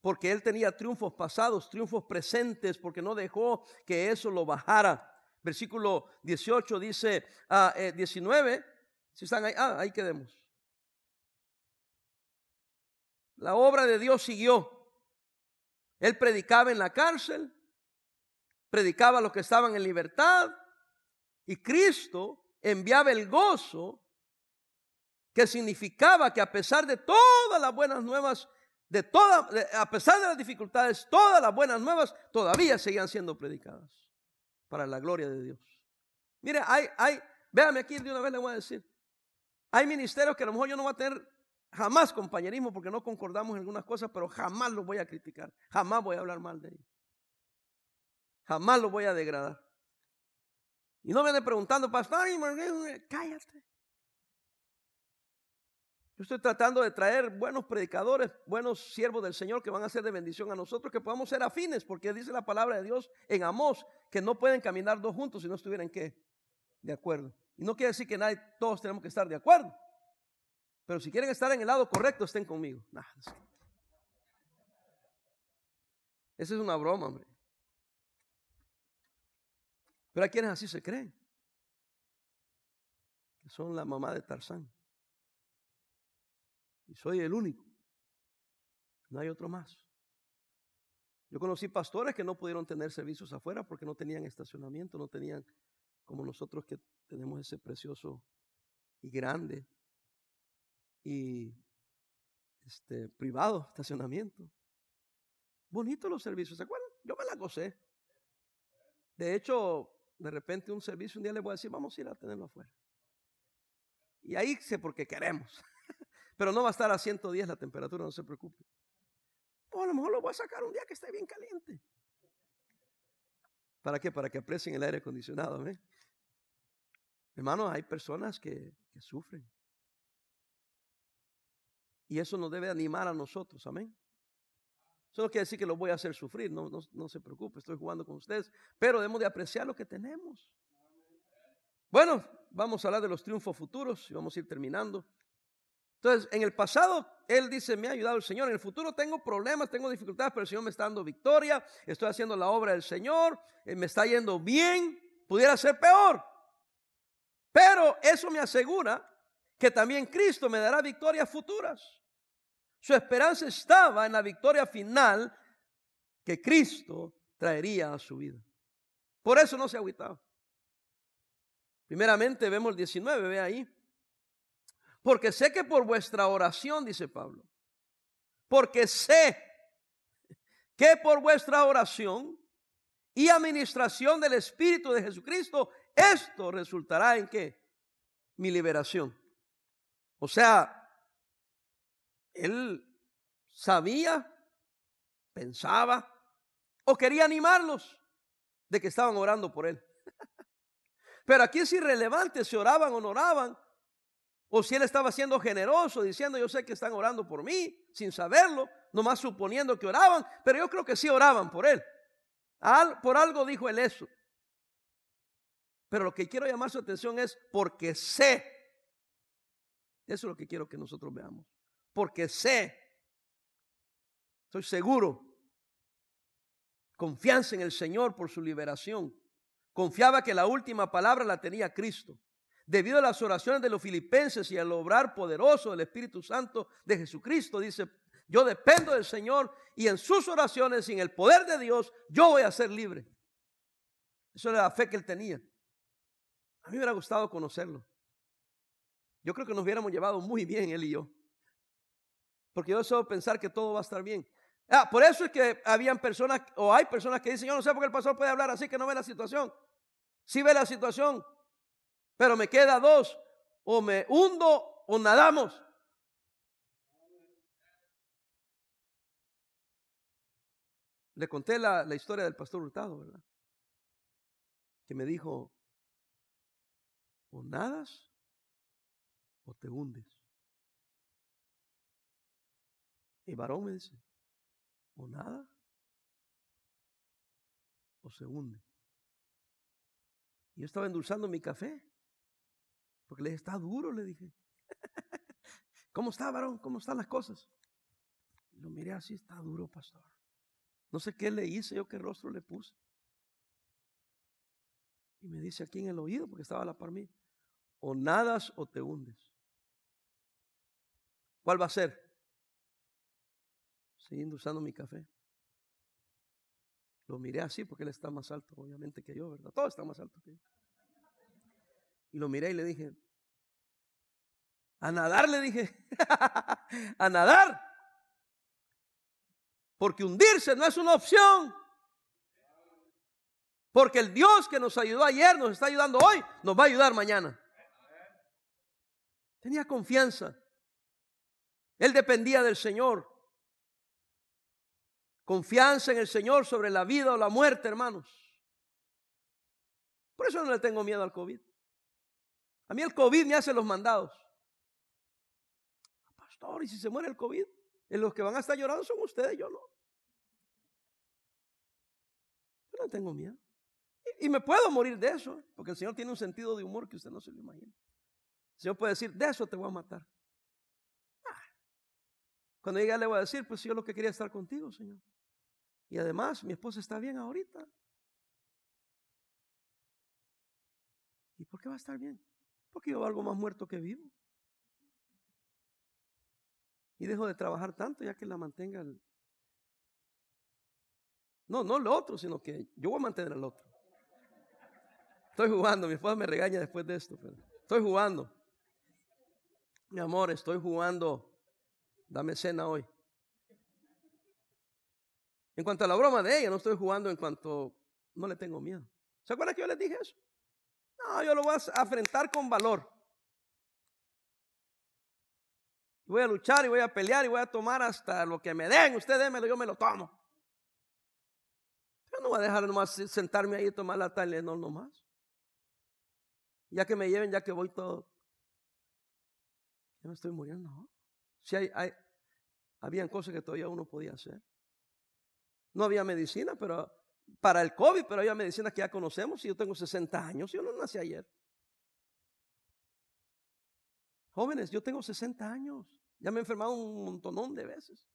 porque él tenía triunfos pasados, triunfos presentes, porque no dejó que eso lo bajara. Versículo 18 dice, ah, 19, eh, si están ahí, ah, ahí quedemos. La obra de Dios siguió. Él predicaba en la cárcel, predicaba a los que estaban en libertad, y Cristo enviaba el gozo que significaba que a pesar de todas las buenas nuevas, de todas, a pesar de las dificultades, todas las buenas nuevas todavía seguían siendo predicadas para la gloria de Dios. Mire, hay, hay, véame aquí de una vez le voy a decir, hay ministerios que a lo mejor yo no voy a tener jamás compañerismo porque no concordamos en algunas cosas, pero jamás los voy a criticar, jamás voy a hablar mal de ellos, jamás los voy a degradar. Y no ande preguntando, pastor, cállate. Yo estoy tratando de traer buenos predicadores, buenos siervos del Señor que van a ser de bendición a nosotros, que podamos ser afines, porque dice la palabra de Dios en Amós que no pueden caminar dos juntos si no estuvieran qué? De acuerdo. Y no quiere decir que nadie, todos tenemos que estar de acuerdo. Pero si quieren estar en el lado correcto, estén conmigo. Esa es una broma, hombre. Pero hay quienes así se creen. Son la mamá de Tarzán. Y soy el único. No hay otro más. Yo conocí pastores que no pudieron tener servicios afuera porque no tenían estacionamiento, no tenían como nosotros que tenemos ese precioso y grande y este privado estacionamiento. Bonito los servicios, ¿se acuerdan? Yo me la gocé. De hecho, de repente un servicio un día le voy a decir, vamos a ir a tenerlo afuera. Y ahí sé porque queremos. Pero no va a estar a 110 la temperatura, no se preocupe. O a lo mejor lo voy a sacar un día que esté bien caliente. ¿Para qué? Para que aprecien el aire acondicionado. ¿eh? Hermanos, hay personas que, sufren. Y eso nos debe animar a nosotros, amén. Eso no quiere decir que lo voy a hacer sufrir, no, no, no, se preocupe, estoy jugando con ustedes, pero debemos de apreciar lo que tenemos. Bueno, vamos a hablar de los triunfos futuros y vamos a ir terminando. Entonces, en el pasado, él dice, me ha ayudado el Señor. En el futuro tengo problemas, tengo dificultades, pero el Señor me está dando victoria. Estoy haciendo la obra del Señor, eh, me está yendo bien. Pudiera ser peor. Pero eso me asegura que también Cristo me dará victorias futuras. Su esperanza estaba en la victoria final que Cristo traería a su vida. Por eso no se agüitaba. Primeramente vemos el 19, ve ahí. Porque sé que por vuestra oración, dice Pablo, porque sé que por vuestra oración y administración del Espíritu de Jesucristo, esto resultará en qué? Mi liberación. O sea, él sabía, pensaba o quería animarlos de que estaban orando por él. Pero aquí es irrelevante si oraban o no oraban, o si él estaba siendo generoso, diciendo, yo sé que están orando por mí, sin saberlo, nomás suponiendo que oraban, pero yo creo que sí oraban por él. por algo dijo él eso. Pero lo que quiero llamar su atención es porque sé Eso es lo que quiero que nosotros veamos. Porque sé, estoy seguro, confianza en el Señor por su liberación. Confiaba que la última palabra la tenía Cristo. Debido a las oraciones de los filipenses y al obrar poderoso del Espíritu Santo de Jesucristo, dice, yo dependo del Señor y en sus oraciones, sin el poder de Dios, yo voy a ser libre. Eso era la fe que él tenía. A mí me hubiera gustado conocerlo. Yo creo que nos hubiéramos llevado muy bien él y yo. Porque yo deseo pensar que todo va a estar bien. Ah, por eso es que habían personas, o hay personas que dicen, yo no sé por qué el pastor puede hablar así, que no ve la situación. Sí ve la situación, pero me queda dos, o me hundo o nadamos. Le conté la, la historia del pastor Hurtado, ¿verdad? Que me dijo, o nadas o te hundes. Y varón me dice, o nada o se hunde. Yo estaba endulzando mi café, porque le dije, está duro, le dije. ¿Cómo está, varón? ¿Cómo están las cosas? Lo miré así, está duro, pastor. No sé qué le hice, yo qué rostro le puse. Y me dice aquí en el oído, porque estaba la par mí, o nadas o te hundes. ¿Cuál va a ser? Siguiendo usando mi café. Lo miré así porque él está más alto, obviamente, que yo, ¿verdad? Todo está más alto que yo. Y lo miré y le dije, a nadar, le dije, a nadar. Porque hundirse no es una opción. Porque el Dios que nos ayudó ayer, nos está ayudando hoy, nos va a ayudar mañana. Tenía confianza. Él dependía del Señor. Confianza en el Señor sobre la vida o la muerte, hermanos. Por eso no le tengo miedo al COVID. A mí el COVID me hace los mandados. Pastor, ¿y si se muere el COVID? En los que van a estar llorando son ustedes, yo no. Yo no tengo miedo. Y, y me puedo morir de eso, porque el Señor tiene un sentido de humor que usted no se lo imagina. Señor puede decir, de eso te voy a matar. Cuando llegue le voy a decir, pues yo lo que quería estar contigo, Señor. Y además, mi esposa está bien ahorita. ¿Y por qué va a estar bien? Porque yo valgo más muerto que vivo. Y dejo de trabajar tanto ya que la mantenga el... No, no el otro, sino que yo voy a mantener al otro. Estoy jugando, mi esposa me regaña después de esto, pero estoy jugando. Mi amor, estoy jugando. Dame cena hoy. En cuanto a la broma de ella, no estoy jugando en cuanto no le tengo miedo. ¿Se acuerdan que yo les dije eso? No, yo lo voy a enfrentar con valor. Voy a luchar y voy a pelear y voy a tomar hasta lo que me den. Usted démelo, yo me lo tomo. Yo no voy a dejar nomás sentarme ahí y tomar la no nomás. Ya que me lleven, ya que voy todo yo no estoy muriendo. Si hay, hay, habían cosas que todavía uno podía hacer. No había medicina, pero para el COVID, pero había medicinas que ya conocemos. Y yo tengo 60 años, yo no nací ayer. Jóvenes, yo tengo 60 años. Ya me he enfermado un montonón de veces.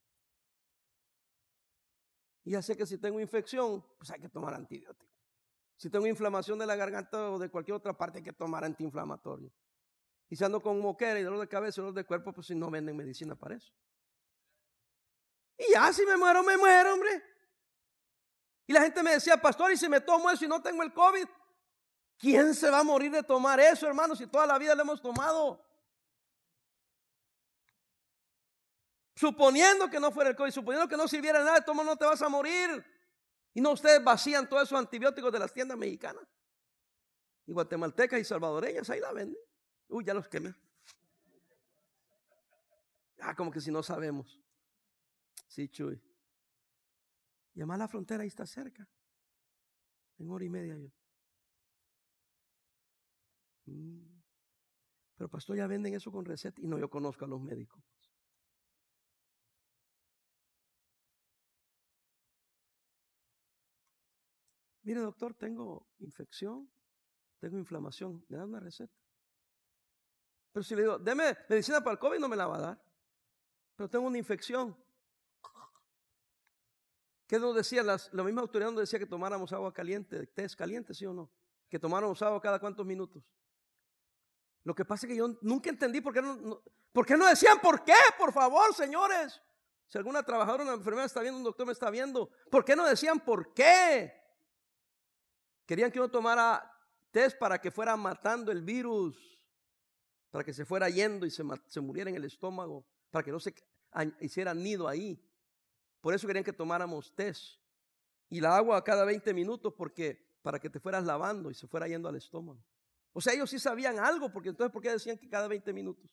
Y ya sé que si tengo infección, pues hay que tomar antibiótico. Si tengo inflamación de la garganta o de cualquier otra parte, hay que tomar antiinflamatorio. Y si ando con moquera y dolor de cabeza y dolor de cuerpo, pues si no venden medicina para eso. Y ya si me muero, me muero, hombre. Y la gente me decía, pastor, ¿y si me tomo eso y no tengo el COVID? ¿Quién se va a morir de tomar eso, hermano, si toda la vida lo hemos tomado? Suponiendo que no fuera el COVID, suponiendo que no sirviera nada, toma no te vas a morir. Y no ustedes vacían todos esos antibióticos de las tiendas mexicanas. Y guatemaltecas y salvadoreñas, ahí la venden. Uy, ya los quemé. Ah, como que si no sabemos. Sí, Chuy. Llama a la frontera, ahí está cerca. En hora y media yo. Mm. Pero pastor, ya venden eso con receta. Y no, yo conozco a los médicos. Mire, doctor, tengo infección, tengo inflamación. ¿Me da una receta? Pero si le digo, deme medicina para el COVID, no me la va a dar. Pero tengo una infección. ¿Qué nos decía? Las, la misma autoridad nos decía que tomáramos agua caliente, test caliente, ¿sí o no? Que tomáramos agua cada cuántos minutos. Lo que pasa es que yo nunca entendí por qué no, por qué no decían por qué, por favor, señores. Si alguna trabajadora una enfermera está viendo, un doctor me está viendo, ¿por qué no decían por qué? Querían que uno tomara test para que fuera matando el virus, para que se fuera yendo y se, se muriera en el estómago, para que no se hiciera nido ahí. Por eso querían que tomáramos test. Y la agua cada 20 minutos porque para que te fueras lavando y se fuera yendo al estómago. O sea, ellos sí sabían algo, porque entonces, ¿por qué decían que cada 20 minutos?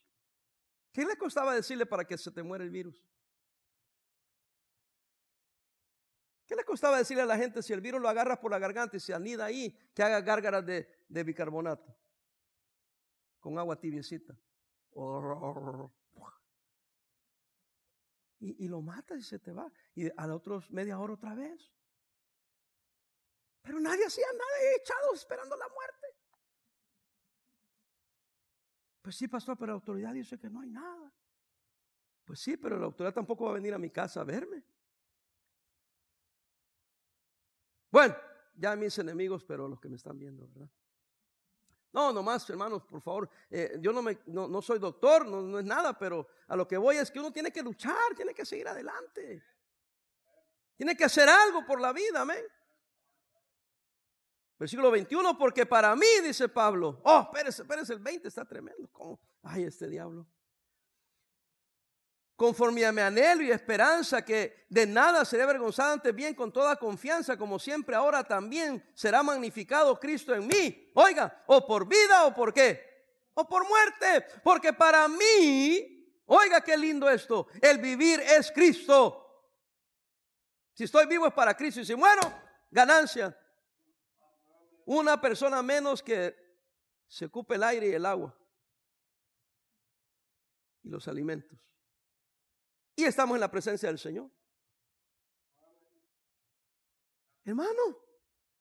¿Qué le costaba decirle para que se te muera el virus? ¿Qué le costaba decirle a la gente si el virus lo agarras por la garganta y se anida ahí, que haga gárgaras de, de bicarbonato con agua tibiecita? Y, lo matas y se te va. Y a la otra media hora otra vez. Pero nadie hacía nada, echado esperando la muerte. Pues sí, pastor, pero la autoridad dice que no hay nada. Pues sí, pero la autoridad tampoco va a venir a mi casa a verme. Bueno, ya mis enemigos, pero los que me están viendo, ¿verdad? No, nomás, hermanos, por favor, eh, yo no, me, no, soy doctor, no, no, es nada, pero a lo que voy es que uno tiene que luchar, tiene que seguir adelante. Tiene que hacer algo por la vida, amén. Versículo 21, porque para mí, dice Pablo, oh, espérese, espérese, el 20 está tremendo. ¿Cómo? Ay, este diablo conforme a mi anhelo y esperanza que de nada seré avergonzado ante bien con toda confianza, como siempre ahora también será magnificado Cristo en mí. Oiga, o por vida o por qué, o por muerte, porque para mí, oiga qué lindo esto, el vivir es Cristo. Si estoy vivo es para Cristo y si muero, ganancia. Una persona menos que se ocupe el aire y el agua y los alimentos. Y estamos en la presencia del Señor. Hermano,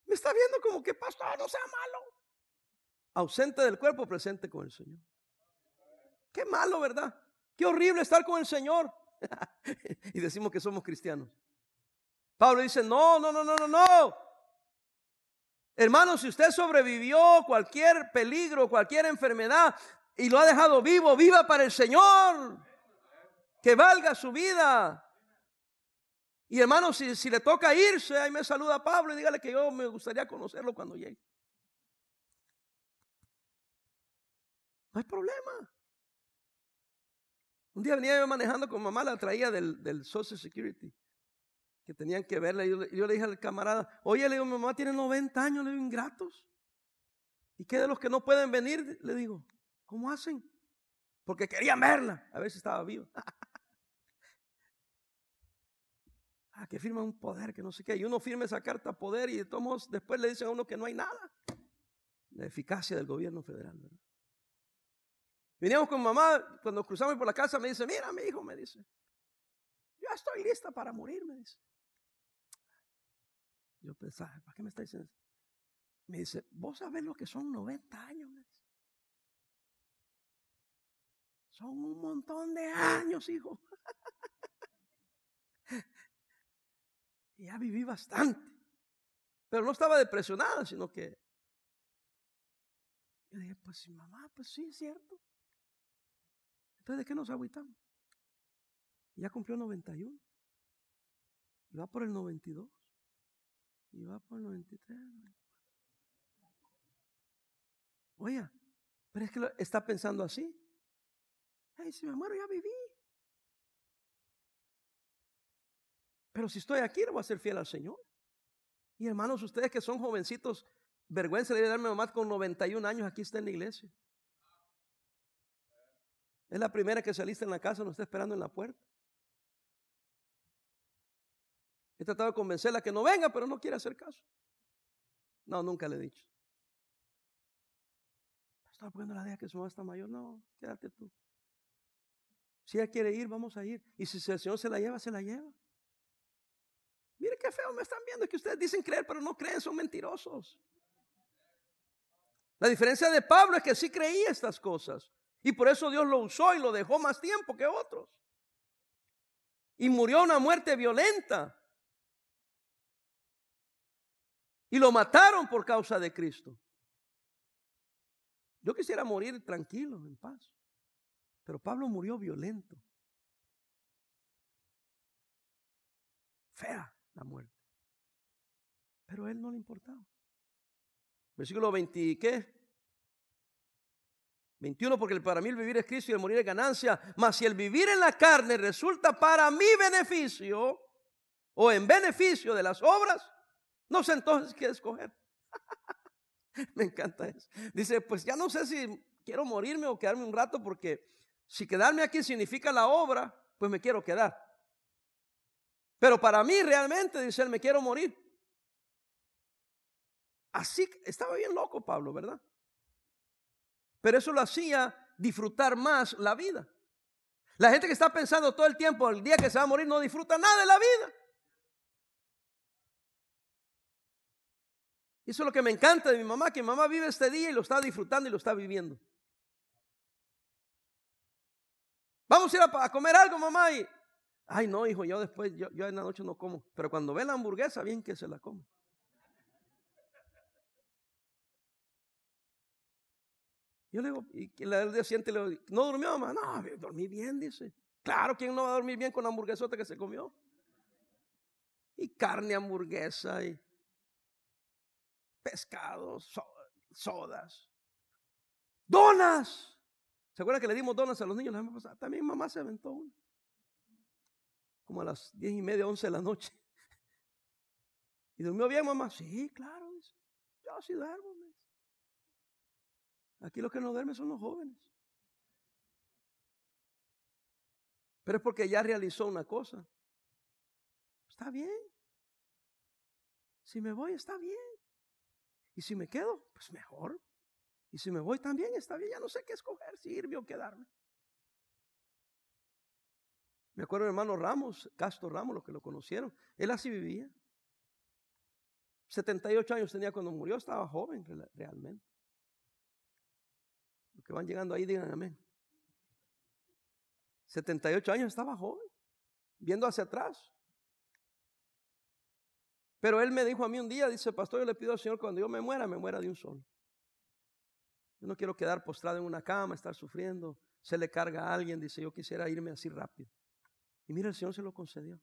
me está viendo como que pastor, no sea malo. Ausente del cuerpo, presente con el Señor. Qué malo, ¿verdad? Qué horrible estar con el Señor. y decimos que somos cristianos. Pablo dice, no, no, no, no, no, no. Hermano, si usted sobrevivió cualquier peligro, cualquier enfermedad y lo ha dejado vivo, viva para el Señor que valga su vida. Y hermano, si, si le toca irse, ahí me saluda Pablo y dígale que yo me gustaría conocerlo cuando llegue. No hay problema. Un día venía yo manejando con mamá, la traía del, del Social Security, que tenían que verla. Y yo, yo, le dije al camarada, oye, le digo, mamá tiene 90 años, le digo, ingratos. ¿Y qué de los que no pueden venir? Le digo, ¿cómo hacen? Porque querían verla, a ver si estaba viva. Ah, que firma un poder, que no sé qué. Y uno firma esa carta poder y de todos después le dicen a uno que no hay nada. La eficacia del gobierno federal. ¿verdad? Veníamos con mamá, cuando cruzamos por la casa, me dice, mira, mi hijo, me dice, yo estoy lista para morir, me dice. Yo pensaba, ¿para qué me está diciendo eso? Me dice, vos sabés lo que son 90 años, me dice. Son un montón de años, hijo. ya viví bastante. Pero no estaba depresionada, sino que yo dije, pues mamá, pues sí, es cierto. Entonces, ¿de qué nos agüitamos? Ya cumplió 91. Y va por el 92. Y va por el 93. Oye, pero es que está pensando así. Ay, si me muero ya viví. Pero si estoy aquí, no voy a ser fiel al Señor. Y hermanos, ustedes que son jovencitos, vergüenza de darme mamá con 91 años, aquí está en la iglesia. Es la primera que saliste en la casa, nos está esperando en la puerta. He tratado de convencerla que no venga, pero no quiere hacer caso. No, nunca le he dicho. Estaba poniendo la idea que su mamá está mayor. No, quédate tú. Si ella quiere ir, vamos a ir. Y si el Señor se la lleva, se la lleva. Mire qué feo me están viendo que ustedes dicen creer, pero no creen, son mentirosos. La diferencia de Pablo es que sí creía estas cosas. Y por eso Dios lo usó y lo dejó más tiempo que otros. Y murió una muerte violenta. Y lo mataron por causa de Cristo. Yo quisiera morir tranquilo, en paz. Pero Pablo murió violento. Fea la muerte. Pero a él no le importaba. Versículo 20, ¿qué? 21, porque para mí el vivir es Cristo y el morir es ganancia. Mas si el vivir en la carne resulta para mi beneficio o en beneficio de las obras, no sé entonces qué escoger. Me encanta eso. Dice, pues ya no sé si quiero morirme o quedarme un rato porque si quedarme aquí significa la obra, pues me quiero quedar. Pero para mí realmente, dice él, me quiero morir. Así estaba bien loco Pablo, ¿verdad? Pero eso lo hacía disfrutar más la vida. La gente que está pensando todo el tiempo, el día que se va a morir, no disfruta nada de la vida. Y eso es lo que me encanta de mi mamá, que mi mamá vive este día y lo está disfrutando y lo está viviendo. Vamos a ir a, comer algo, mamá. Y, ay, no, hijo, yo después, yo, en la noche no como. Pero cuando ve la hamburguesa, bien que se la come. Yo le digo, y el día siguiente le digo, ¿no durmió, mamá? No, dormí bien, dice. Claro, ¿quién no va a dormir bien con la hamburguesota que se comió? Y carne hamburguesa y pescados, sodas, donas. ¿Se acuerdan que le dimos donas a los niños También mamá se aventó una. Como a las diez y media, once de la noche. ¿Y durmió bien, mamá? Sí, claro. Yo sí duermo. Aquí los que no duermen son los jóvenes. Pero es porque ya realizó una cosa. Está bien. Si me voy, está bien. Y si me quedo, pues mejor. Y si me voy también, está bien. Ya no sé qué escoger, si irme o quedarme. Me acuerdo del hermano Ramos, Castro Ramos, los que lo conocieron. Él así vivía. 78 años tenía cuando murió, estaba joven realmente que van llegando ahí, digan amén. 78 años estaba joven, viendo hacia atrás. Pero él me dijo a mí un día, dice, pastor, yo le pido al Señor cuando yo me muera, me muera de un solo. Yo no quiero quedar postrado en una cama, estar sufriendo, se le carga a alguien, dice, yo quisiera irme así rápido. Y mira, el Señor se lo concedió.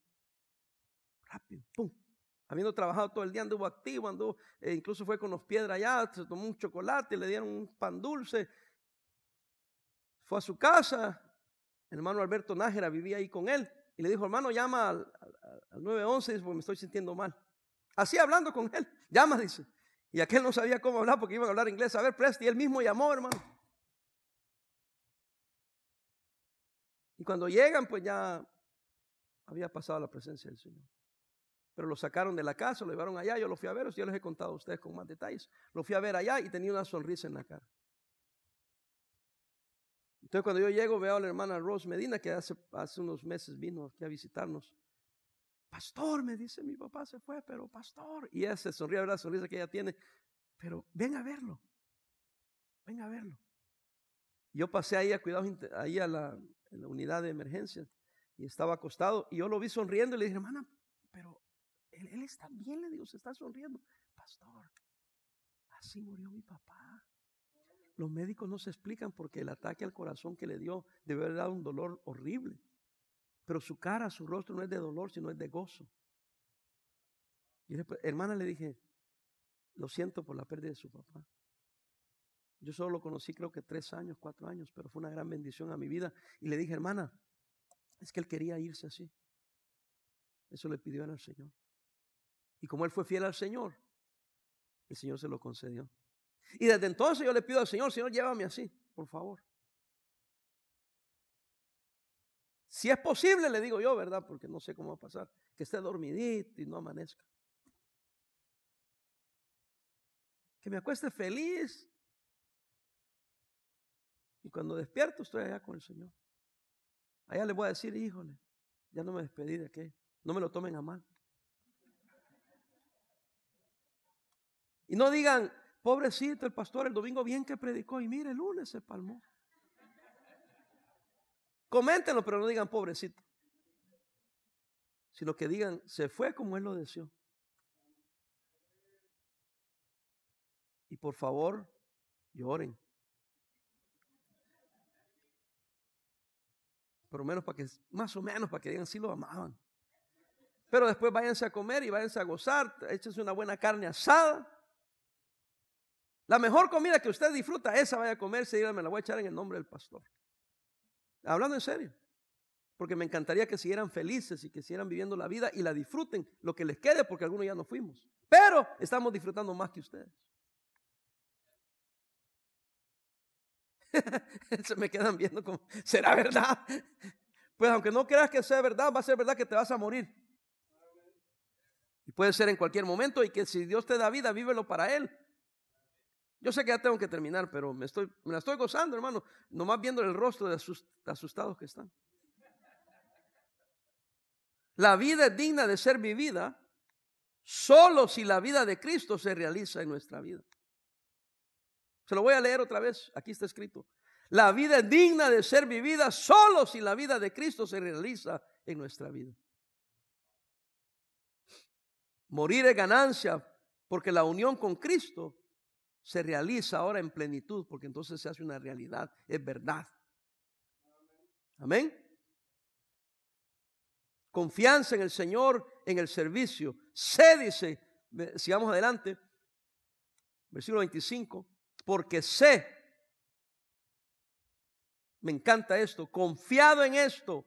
Rápido, pum. Habiendo trabajado todo el día, anduvo activo, anduvo, e incluso fue con los piedras allá, se tomó un chocolate, le dieron un pan dulce, fue a su casa, el hermano Alberto Nájera vivía ahí con él y le dijo, hermano, llama al, 911 porque me estoy sintiendo mal. Así hablando con él, llama, dice. Y aquel no sabía cómo hablar porque iban a hablar inglés. A ver, preste, y él mismo llamó, hermano. Y cuando llegan, pues ya había pasado la presencia del Señor. Pero lo sacaron de la casa, lo llevaron allá, yo lo fui a ver, yo les he contado a ustedes con más detalles. Lo fui a ver allá y tenía una sonrisa en la cara. Entonces cuando yo llego veo a la hermana Rose Medina que hace, hace unos meses vino aquí a visitarnos. Pastor, me dice, mi papá se fue, pero pastor. Y ella se sonríe, la sonrisa que ella tiene. Pero ven a verlo. Ven a verlo. Yo pasé ahí a cuidados, ahí a la, la unidad de emergencia y estaba acostado y yo lo vi sonriendo y le dije, hermana, pero él, está bien, le digo, se está sonriendo. Pastor, así murió mi papá. Los médicos no se explican porque el ataque al corazón que le dio debe haber dado un dolor horrible. Pero su cara, su rostro no es de dolor, sino es de gozo. Y hermana le dije, lo siento por la pérdida de su papá. Yo solo lo conocí creo que tres años, cuatro años, pero fue una gran bendición a mi vida. Y le dije, hermana, es que él quería irse así. Eso le pidió al Señor. Y como él fue fiel al Señor, el Señor se lo concedió. Y desde entonces yo le pido al Señor, Señor, llévame así, por favor. Si es posible, le digo yo, ¿verdad? Porque no sé cómo va a pasar. Que esté dormidito y no amanezca. Que me acueste feliz. Y cuando despierto estoy allá con el Señor. Allá le voy a decir, híjole, ya no me despedí de qué. No me lo tomen a mal. Y no digan, Pobrecito el pastor, el domingo bien que predicó y mire, el lunes se palmó. Coméntenlo, pero no digan pobrecito. Sino que digan, se fue como Él lo deseó. Y por favor, lloren. Por lo menos para que, más o menos para que digan, sí lo amaban. Pero después váyanse a comer y váyanse a gozar, échense una buena carne asada. La mejor comida que usted disfruta, esa vaya a comerse y me la voy a echar en el nombre del pastor. Hablando en serio. Porque me encantaría que siguieran felices y que siguieran viviendo la vida y la disfruten lo que les quede, porque algunos ya no fuimos. Pero estamos disfrutando más que ustedes. Se me quedan viendo como, ¿será verdad? Pues aunque no creas que sea verdad, va a ser verdad que te vas a morir. Y puede ser en cualquier momento y que si Dios te da vida, vívelo para Él. Yo sé que ya tengo que terminar, pero me, estoy, me la estoy gozando, hermano, nomás viendo el rostro de asustados que están. La vida es digna de ser vivida solo si la vida de Cristo se realiza en nuestra vida. Se lo voy a leer otra vez, aquí está escrito. La vida es digna de ser vivida solo si la vida de Cristo se realiza en nuestra vida. Morir es ganancia porque la unión con Cristo se realiza ahora en plenitud, porque entonces se hace una realidad, es verdad. Amén. Confianza en el Señor, en el servicio. Sé, dice, sigamos adelante, versículo 25, porque sé, me encanta esto, confiado en esto.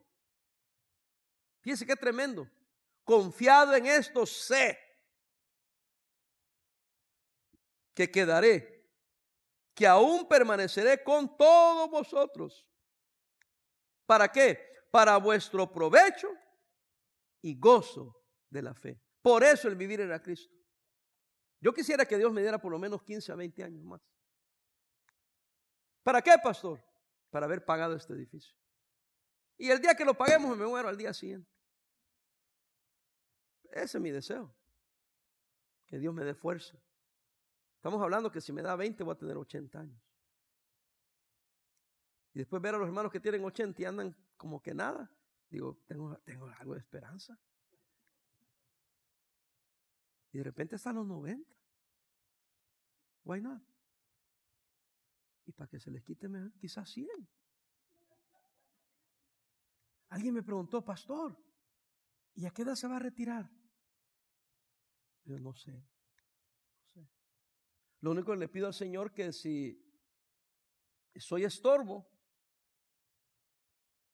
Fíjense qué tremendo. Confiado en esto, sé que quedaré, que aún permaneceré con todos vosotros. ¿Para qué? Para vuestro provecho y gozo de la fe. Por eso el vivir era Cristo. Yo quisiera que Dios me diera por lo menos 15 a 20 años más. ¿Para qué, pastor? Para haber pagado este edificio. Y el día que lo paguemos me muero al día siguiente. Ese es mi deseo. Que Dios me dé fuerza. Estamos hablando que si me da 20 voy a tener 80 años. Y después ver a los hermanos que tienen 80 y andan como que nada. Digo, tengo, tengo algo de esperanza. Y de repente están los 90. Why not? Y para que se les quite quizás 100. Alguien me preguntó, pastor, ¿y a qué edad se va a retirar? Yo no sé. Lo único que le pido al Señor que si soy estorbo,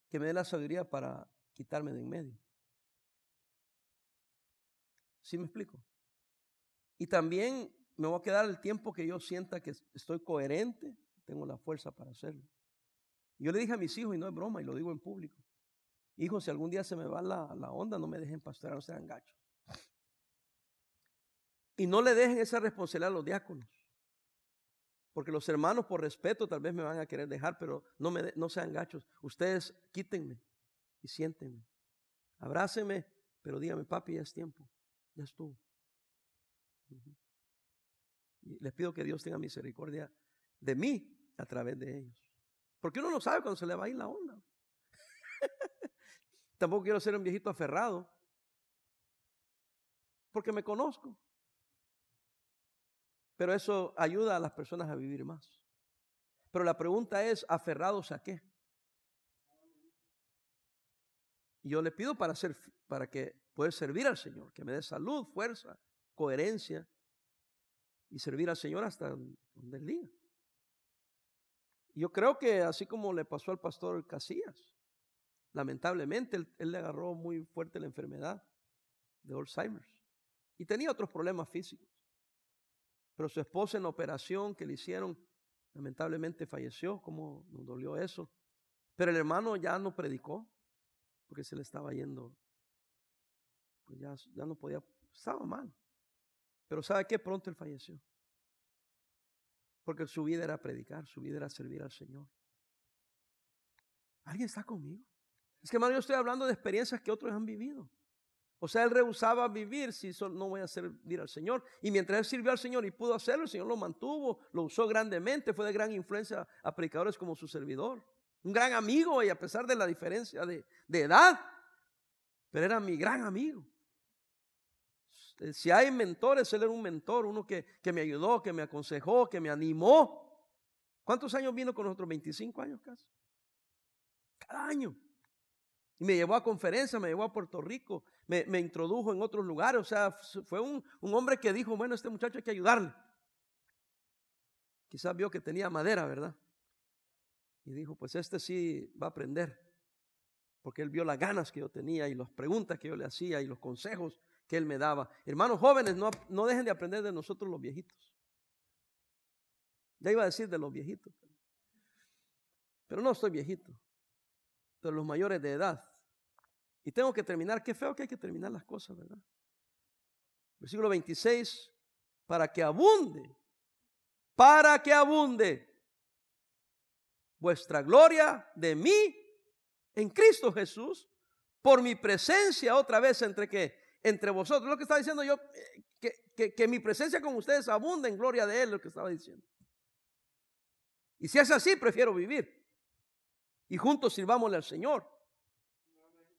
que me dé la sabiduría para quitarme de en medio. ¿Sí me explico? Y también me voy a quedar el tiempo que yo sienta que estoy coherente, tengo la fuerza para hacerlo. Yo le dije a mis hijos, y no es broma, y lo digo en público, hijos, si algún día se me va la, la onda, no me dejen pastorear, no sean gachos. Y no le dejen esa responsabilidad a los diáconos. Porque los hermanos por respeto tal vez me van a querer dejar, pero no, me, no sean gachos. Ustedes quítenme y siéntenme. Abrácenme, pero dígame, papi, ya es tiempo. Ya estuvo. Y les pido que Dios tenga misericordia de mí a través de ellos. Porque uno no sabe cuándo se le va a ir la onda. Tampoco quiero ser un viejito aferrado. Porque me conozco. Pero eso ayuda a las personas a vivir más. Pero la pregunta es, ¿aferrados a qué? Y yo le pido para, ser, para que pueda servir al Señor, que me dé salud, fuerza, coherencia y servir al Señor hasta donde Él diga. Yo creo que así como le pasó al pastor Casillas, lamentablemente él, le agarró muy fuerte la enfermedad de Alzheimer y tenía otros problemas físicos. Pero su esposa en operación que le hicieron, lamentablemente falleció, como nos dolió eso. Pero el hermano ya no predicó, porque se le estaba yendo, pues ya, ya no podía, estaba mal. Pero ¿sabe qué? Pronto él falleció. Porque su vida era predicar, su vida era servir al Señor. ¿Alguien está conmigo? Es que hermano, yo estoy hablando de experiencias que otros han vivido. O sea, él rehusaba vivir si no voy a servir al Señor. Y mientras él sirvió al Señor y pudo hacerlo, el Señor lo mantuvo, lo usó grandemente, fue de gran influencia a predicadores como su servidor. un gran amigo y a pesar de la diferencia de, edad, pero era mi gran amigo. Eh, si hay mentores, él era un mentor, uno que, que me ayudó, que me aconsejó, que me animó. ¿Cuántos años vino con nosotros? 25 años casi. Cada año. Y me llevó a conferencias, me llevó a Puerto Rico, me, me introdujo en otros lugares. O sea, fue un, un, hombre que dijo, bueno, este muchacho hay que ayudarle. Quizás vio que tenía madera, ¿verdad? Y dijo, pues este sí va a aprender. Porque él vio las ganas que yo tenía y las preguntas que yo le hacía y los consejos que él me daba. Hermanos jóvenes, no, no dejen de aprender de nosotros los viejitos. Ya iba a decir de los viejitos. Pero no estoy viejito. Pero los mayores de edad. Y tengo que terminar. Qué feo que hay que terminar las cosas, ¿verdad? Versículo 26. Para que abunde. Para que abunde vuestra gloria de mí en Cristo Jesús por mi presencia otra vez entre que entre vosotros. Lo que está diciendo yo, eh, que, que, que, mi presencia con ustedes abunda en gloria de Él, lo que estaba diciendo. Y si es así, prefiero vivir. Y juntos sirvámosle al Señor.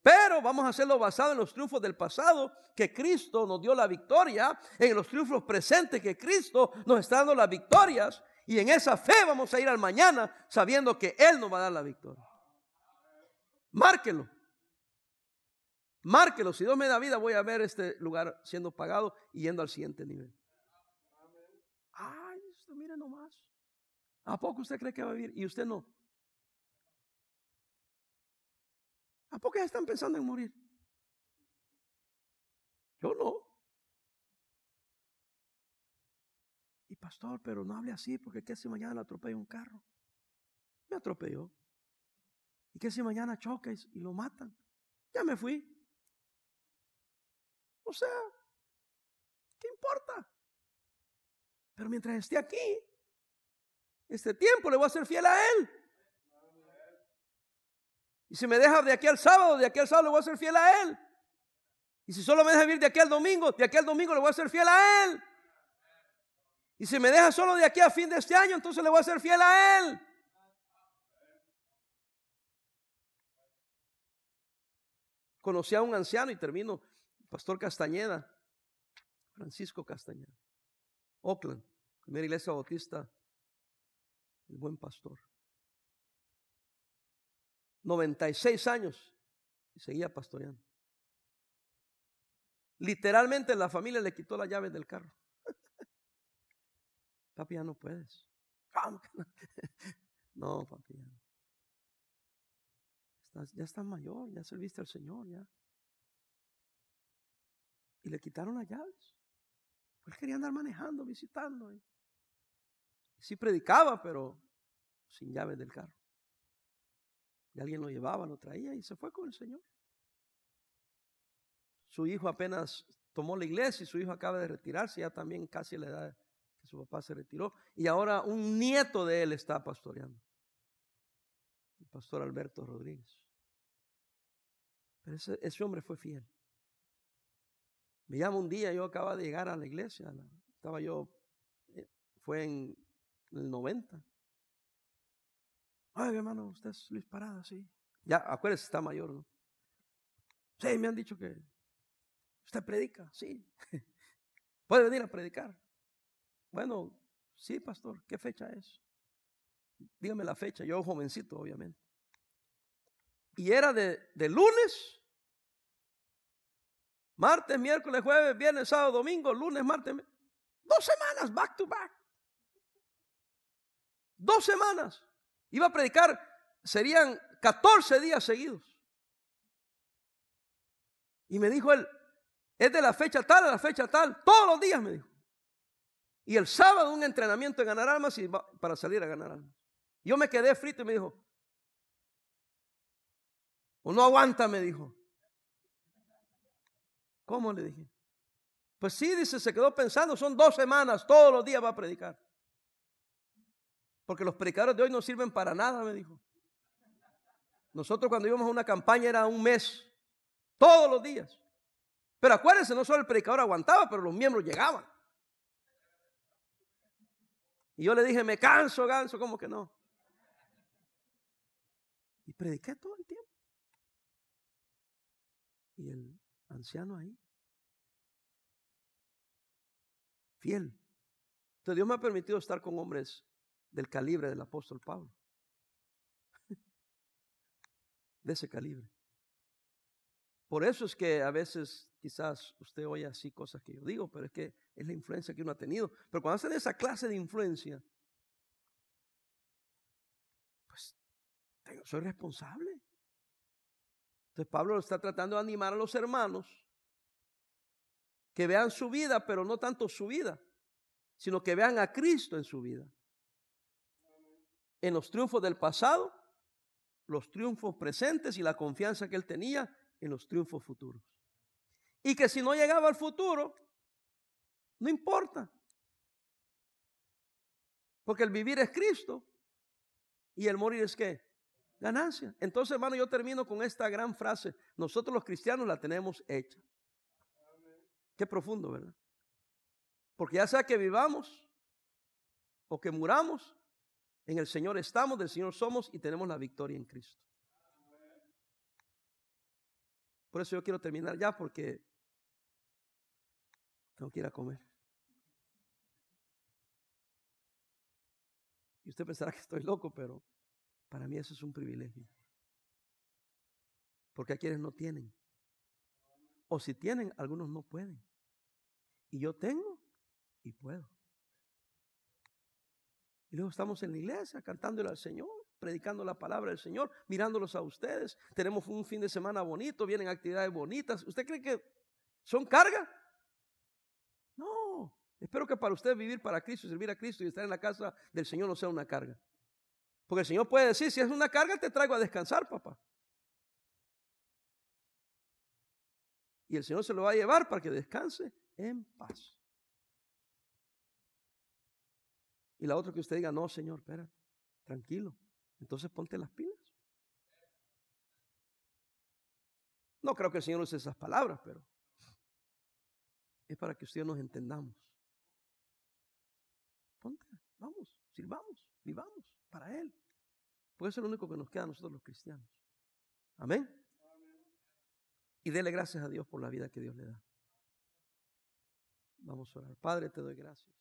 Pero vamos a hacerlo basado en los triunfos del pasado, que Cristo nos dio la victoria, en los triunfos presentes, que Cristo nos está dando las victorias. Y en esa fe vamos a ir al mañana sabiendo que Él nos va a dar la victoria. Márquelo. Márquelo. Si Dios me da vida, voy a ver este lugar siendo pagado y yendo al siguiente nivel. Ay, esto, mire nomás. ¿A poco usted cree que va a vivir y usted no? ¿A poco ya están pensando en morir? Yo no. Y pastor, pero no hable así porque qué si mañana le atropella un carro. Me atropelló. ¿Y qué si mañana choca y lo matan? Ya me fui. O sea, ¿qué importa? Pero mientras esté aquí, este tiempo le voy a ser fiel a Él. Y si me deja de aquí al sábado, de aquí al sábado le voy a ser fiel a Él. Y si solo me deja vivir de aquí al domingo, de aquí al domingo le voy a ser fiel a Él. Y si me deja solo de aquí a fin de este año, entonces le voy a ser fiel a Él. Conocí a un anciano y termino, Pastor Castañeda, Francisco Castañeda, Oakland, primera iglesia bautista el buen pastor. 96 años y seguía pastoreando. Literalmente la familia le quitó la llave del carro. papi, ya no puedes. no? papi, ya. Estás, ya estás mayor, ya serviste al Señor, ya. Y le quitaron las llaves. Él quería andar manejando, visitando. Sí predicaba, pero sin llaves del carro. Y alguien lo llevaba, lo traía y se fue con el Señor. Su hijo apenas tomó la iglesia y su hijo acaba de retirarse, ya también casi a la edad que su papá se retiró. Y ahora un nieto de él está pastoreando. El pastor Alberto Rodríguez. Pero ese hombre fue fiel. Me llama un día, yo acaba de llegar a la iglesia, estaba yo, eh, fue en en el 90. Ay, hermano, usted es Luis Parada, sí. Ya, acuérdese, está mayor, ¿no? Sí, me han dicho que usted predica, sí. Puede venir a predicar. Bueno, sí, pastor, ¿qué fecha es? Dígame la fecha, yo jovencito, obviamente. Y era de, de lunes, martes, miércoles, jueves, viernes, sábado, domingo, lunes, martes, dos semanas, back to back. Dos semanas. Iba a predicar, serían 14 días seguidos. Y me dijo él, es de la fecha tal a la fecha tal, todos los días me dijo. Y el sábado un entrenamiento en ganar almas y para salir a ganar almas. Yo me quedé frito y me dijo, o no aguanta, me dijo. ¿Cómo le dije? Pues sí, dice, se quedó pensando, son dos semanas, todos los días va a predicar. Porque los predicadores de hoy no sirven para nada, me dijo. Nosotros cuando íbamos a una campaña era un mes, todos los días. Pero acuérdense, no solo el predicador aguantaba, pero los miembros llegaban. Y yo le dije, me canso, ganso, ¿cómo que no? Y prediqué todo el tiempo. Y el anciano ahí, fiel. Entonces Dios me ha permitido estar con hombres del calibre del apóstol Pablo. De ese calibre. Por eso es que a veces quizás usted oye así cosas que yo digo, pero es que es la influencia que uno ha tenido. Pero cuando hacen esa clase de influencia, pues soy responsable. Entonces Pablo está tratando de animar a los hermanos que vean su vida, pero no tanto su vida, sino que vean a Cristo en su vida. En los triunfos del pasado, los triunfos presentes y la confianza que él tenía en los triunfos futuros. Y que si no llegaba al futuro, no importa. Porque el vivir es Cristo y el morir es qué? Ganancia. Entonces, hermano, yo termino con esta gran frase. Nosotros los cristianos la tenemos hecha. Qué profundo, ¿verdad? Porque ya sea que vivamos o que muramos, en el Señor estamos, del Señor somos y tenemos la victoria en Cristo. Por eso yo quiero terminar ya porque tengo que ir a comer. Y usted pensará que estoy loco, pero para mí eso es un privilegio. Porque hay quienes no tienen. O si tienen, algunos no pueden. Y yo tengo y puedo. Y luego estamos en la iglesia cantándole al Señor, predicando la palabra del Señor, mirándolos a ustedes. Tenemos un fin de semana bonito, vienen actividades bonitas. ¿Usted cree que son carga? No. Espero que para usted vivir para Cristo, servir a Cristo y estar en la casa del Señor no sea una carga. Porque el Señor puede decir, si es una carga, te traigo a descansar, papá. Y el Señor se lo va a llevar para que descanse en paz. Y la otra que usted diga, no, Señor, espérate, tranquilo. Entonces ponte las pilas. No creo que el Señor use esas palabras, pero es para que usted nos entendamos. Ponte, vamos, sirvamos, vivamos para Él. Eso es lo único que nos queda a nosotros los cristianos. Amén. Y dele gracias a Dios por la vida que Dios le da. Vamos a orar. Padre, te doy gracias.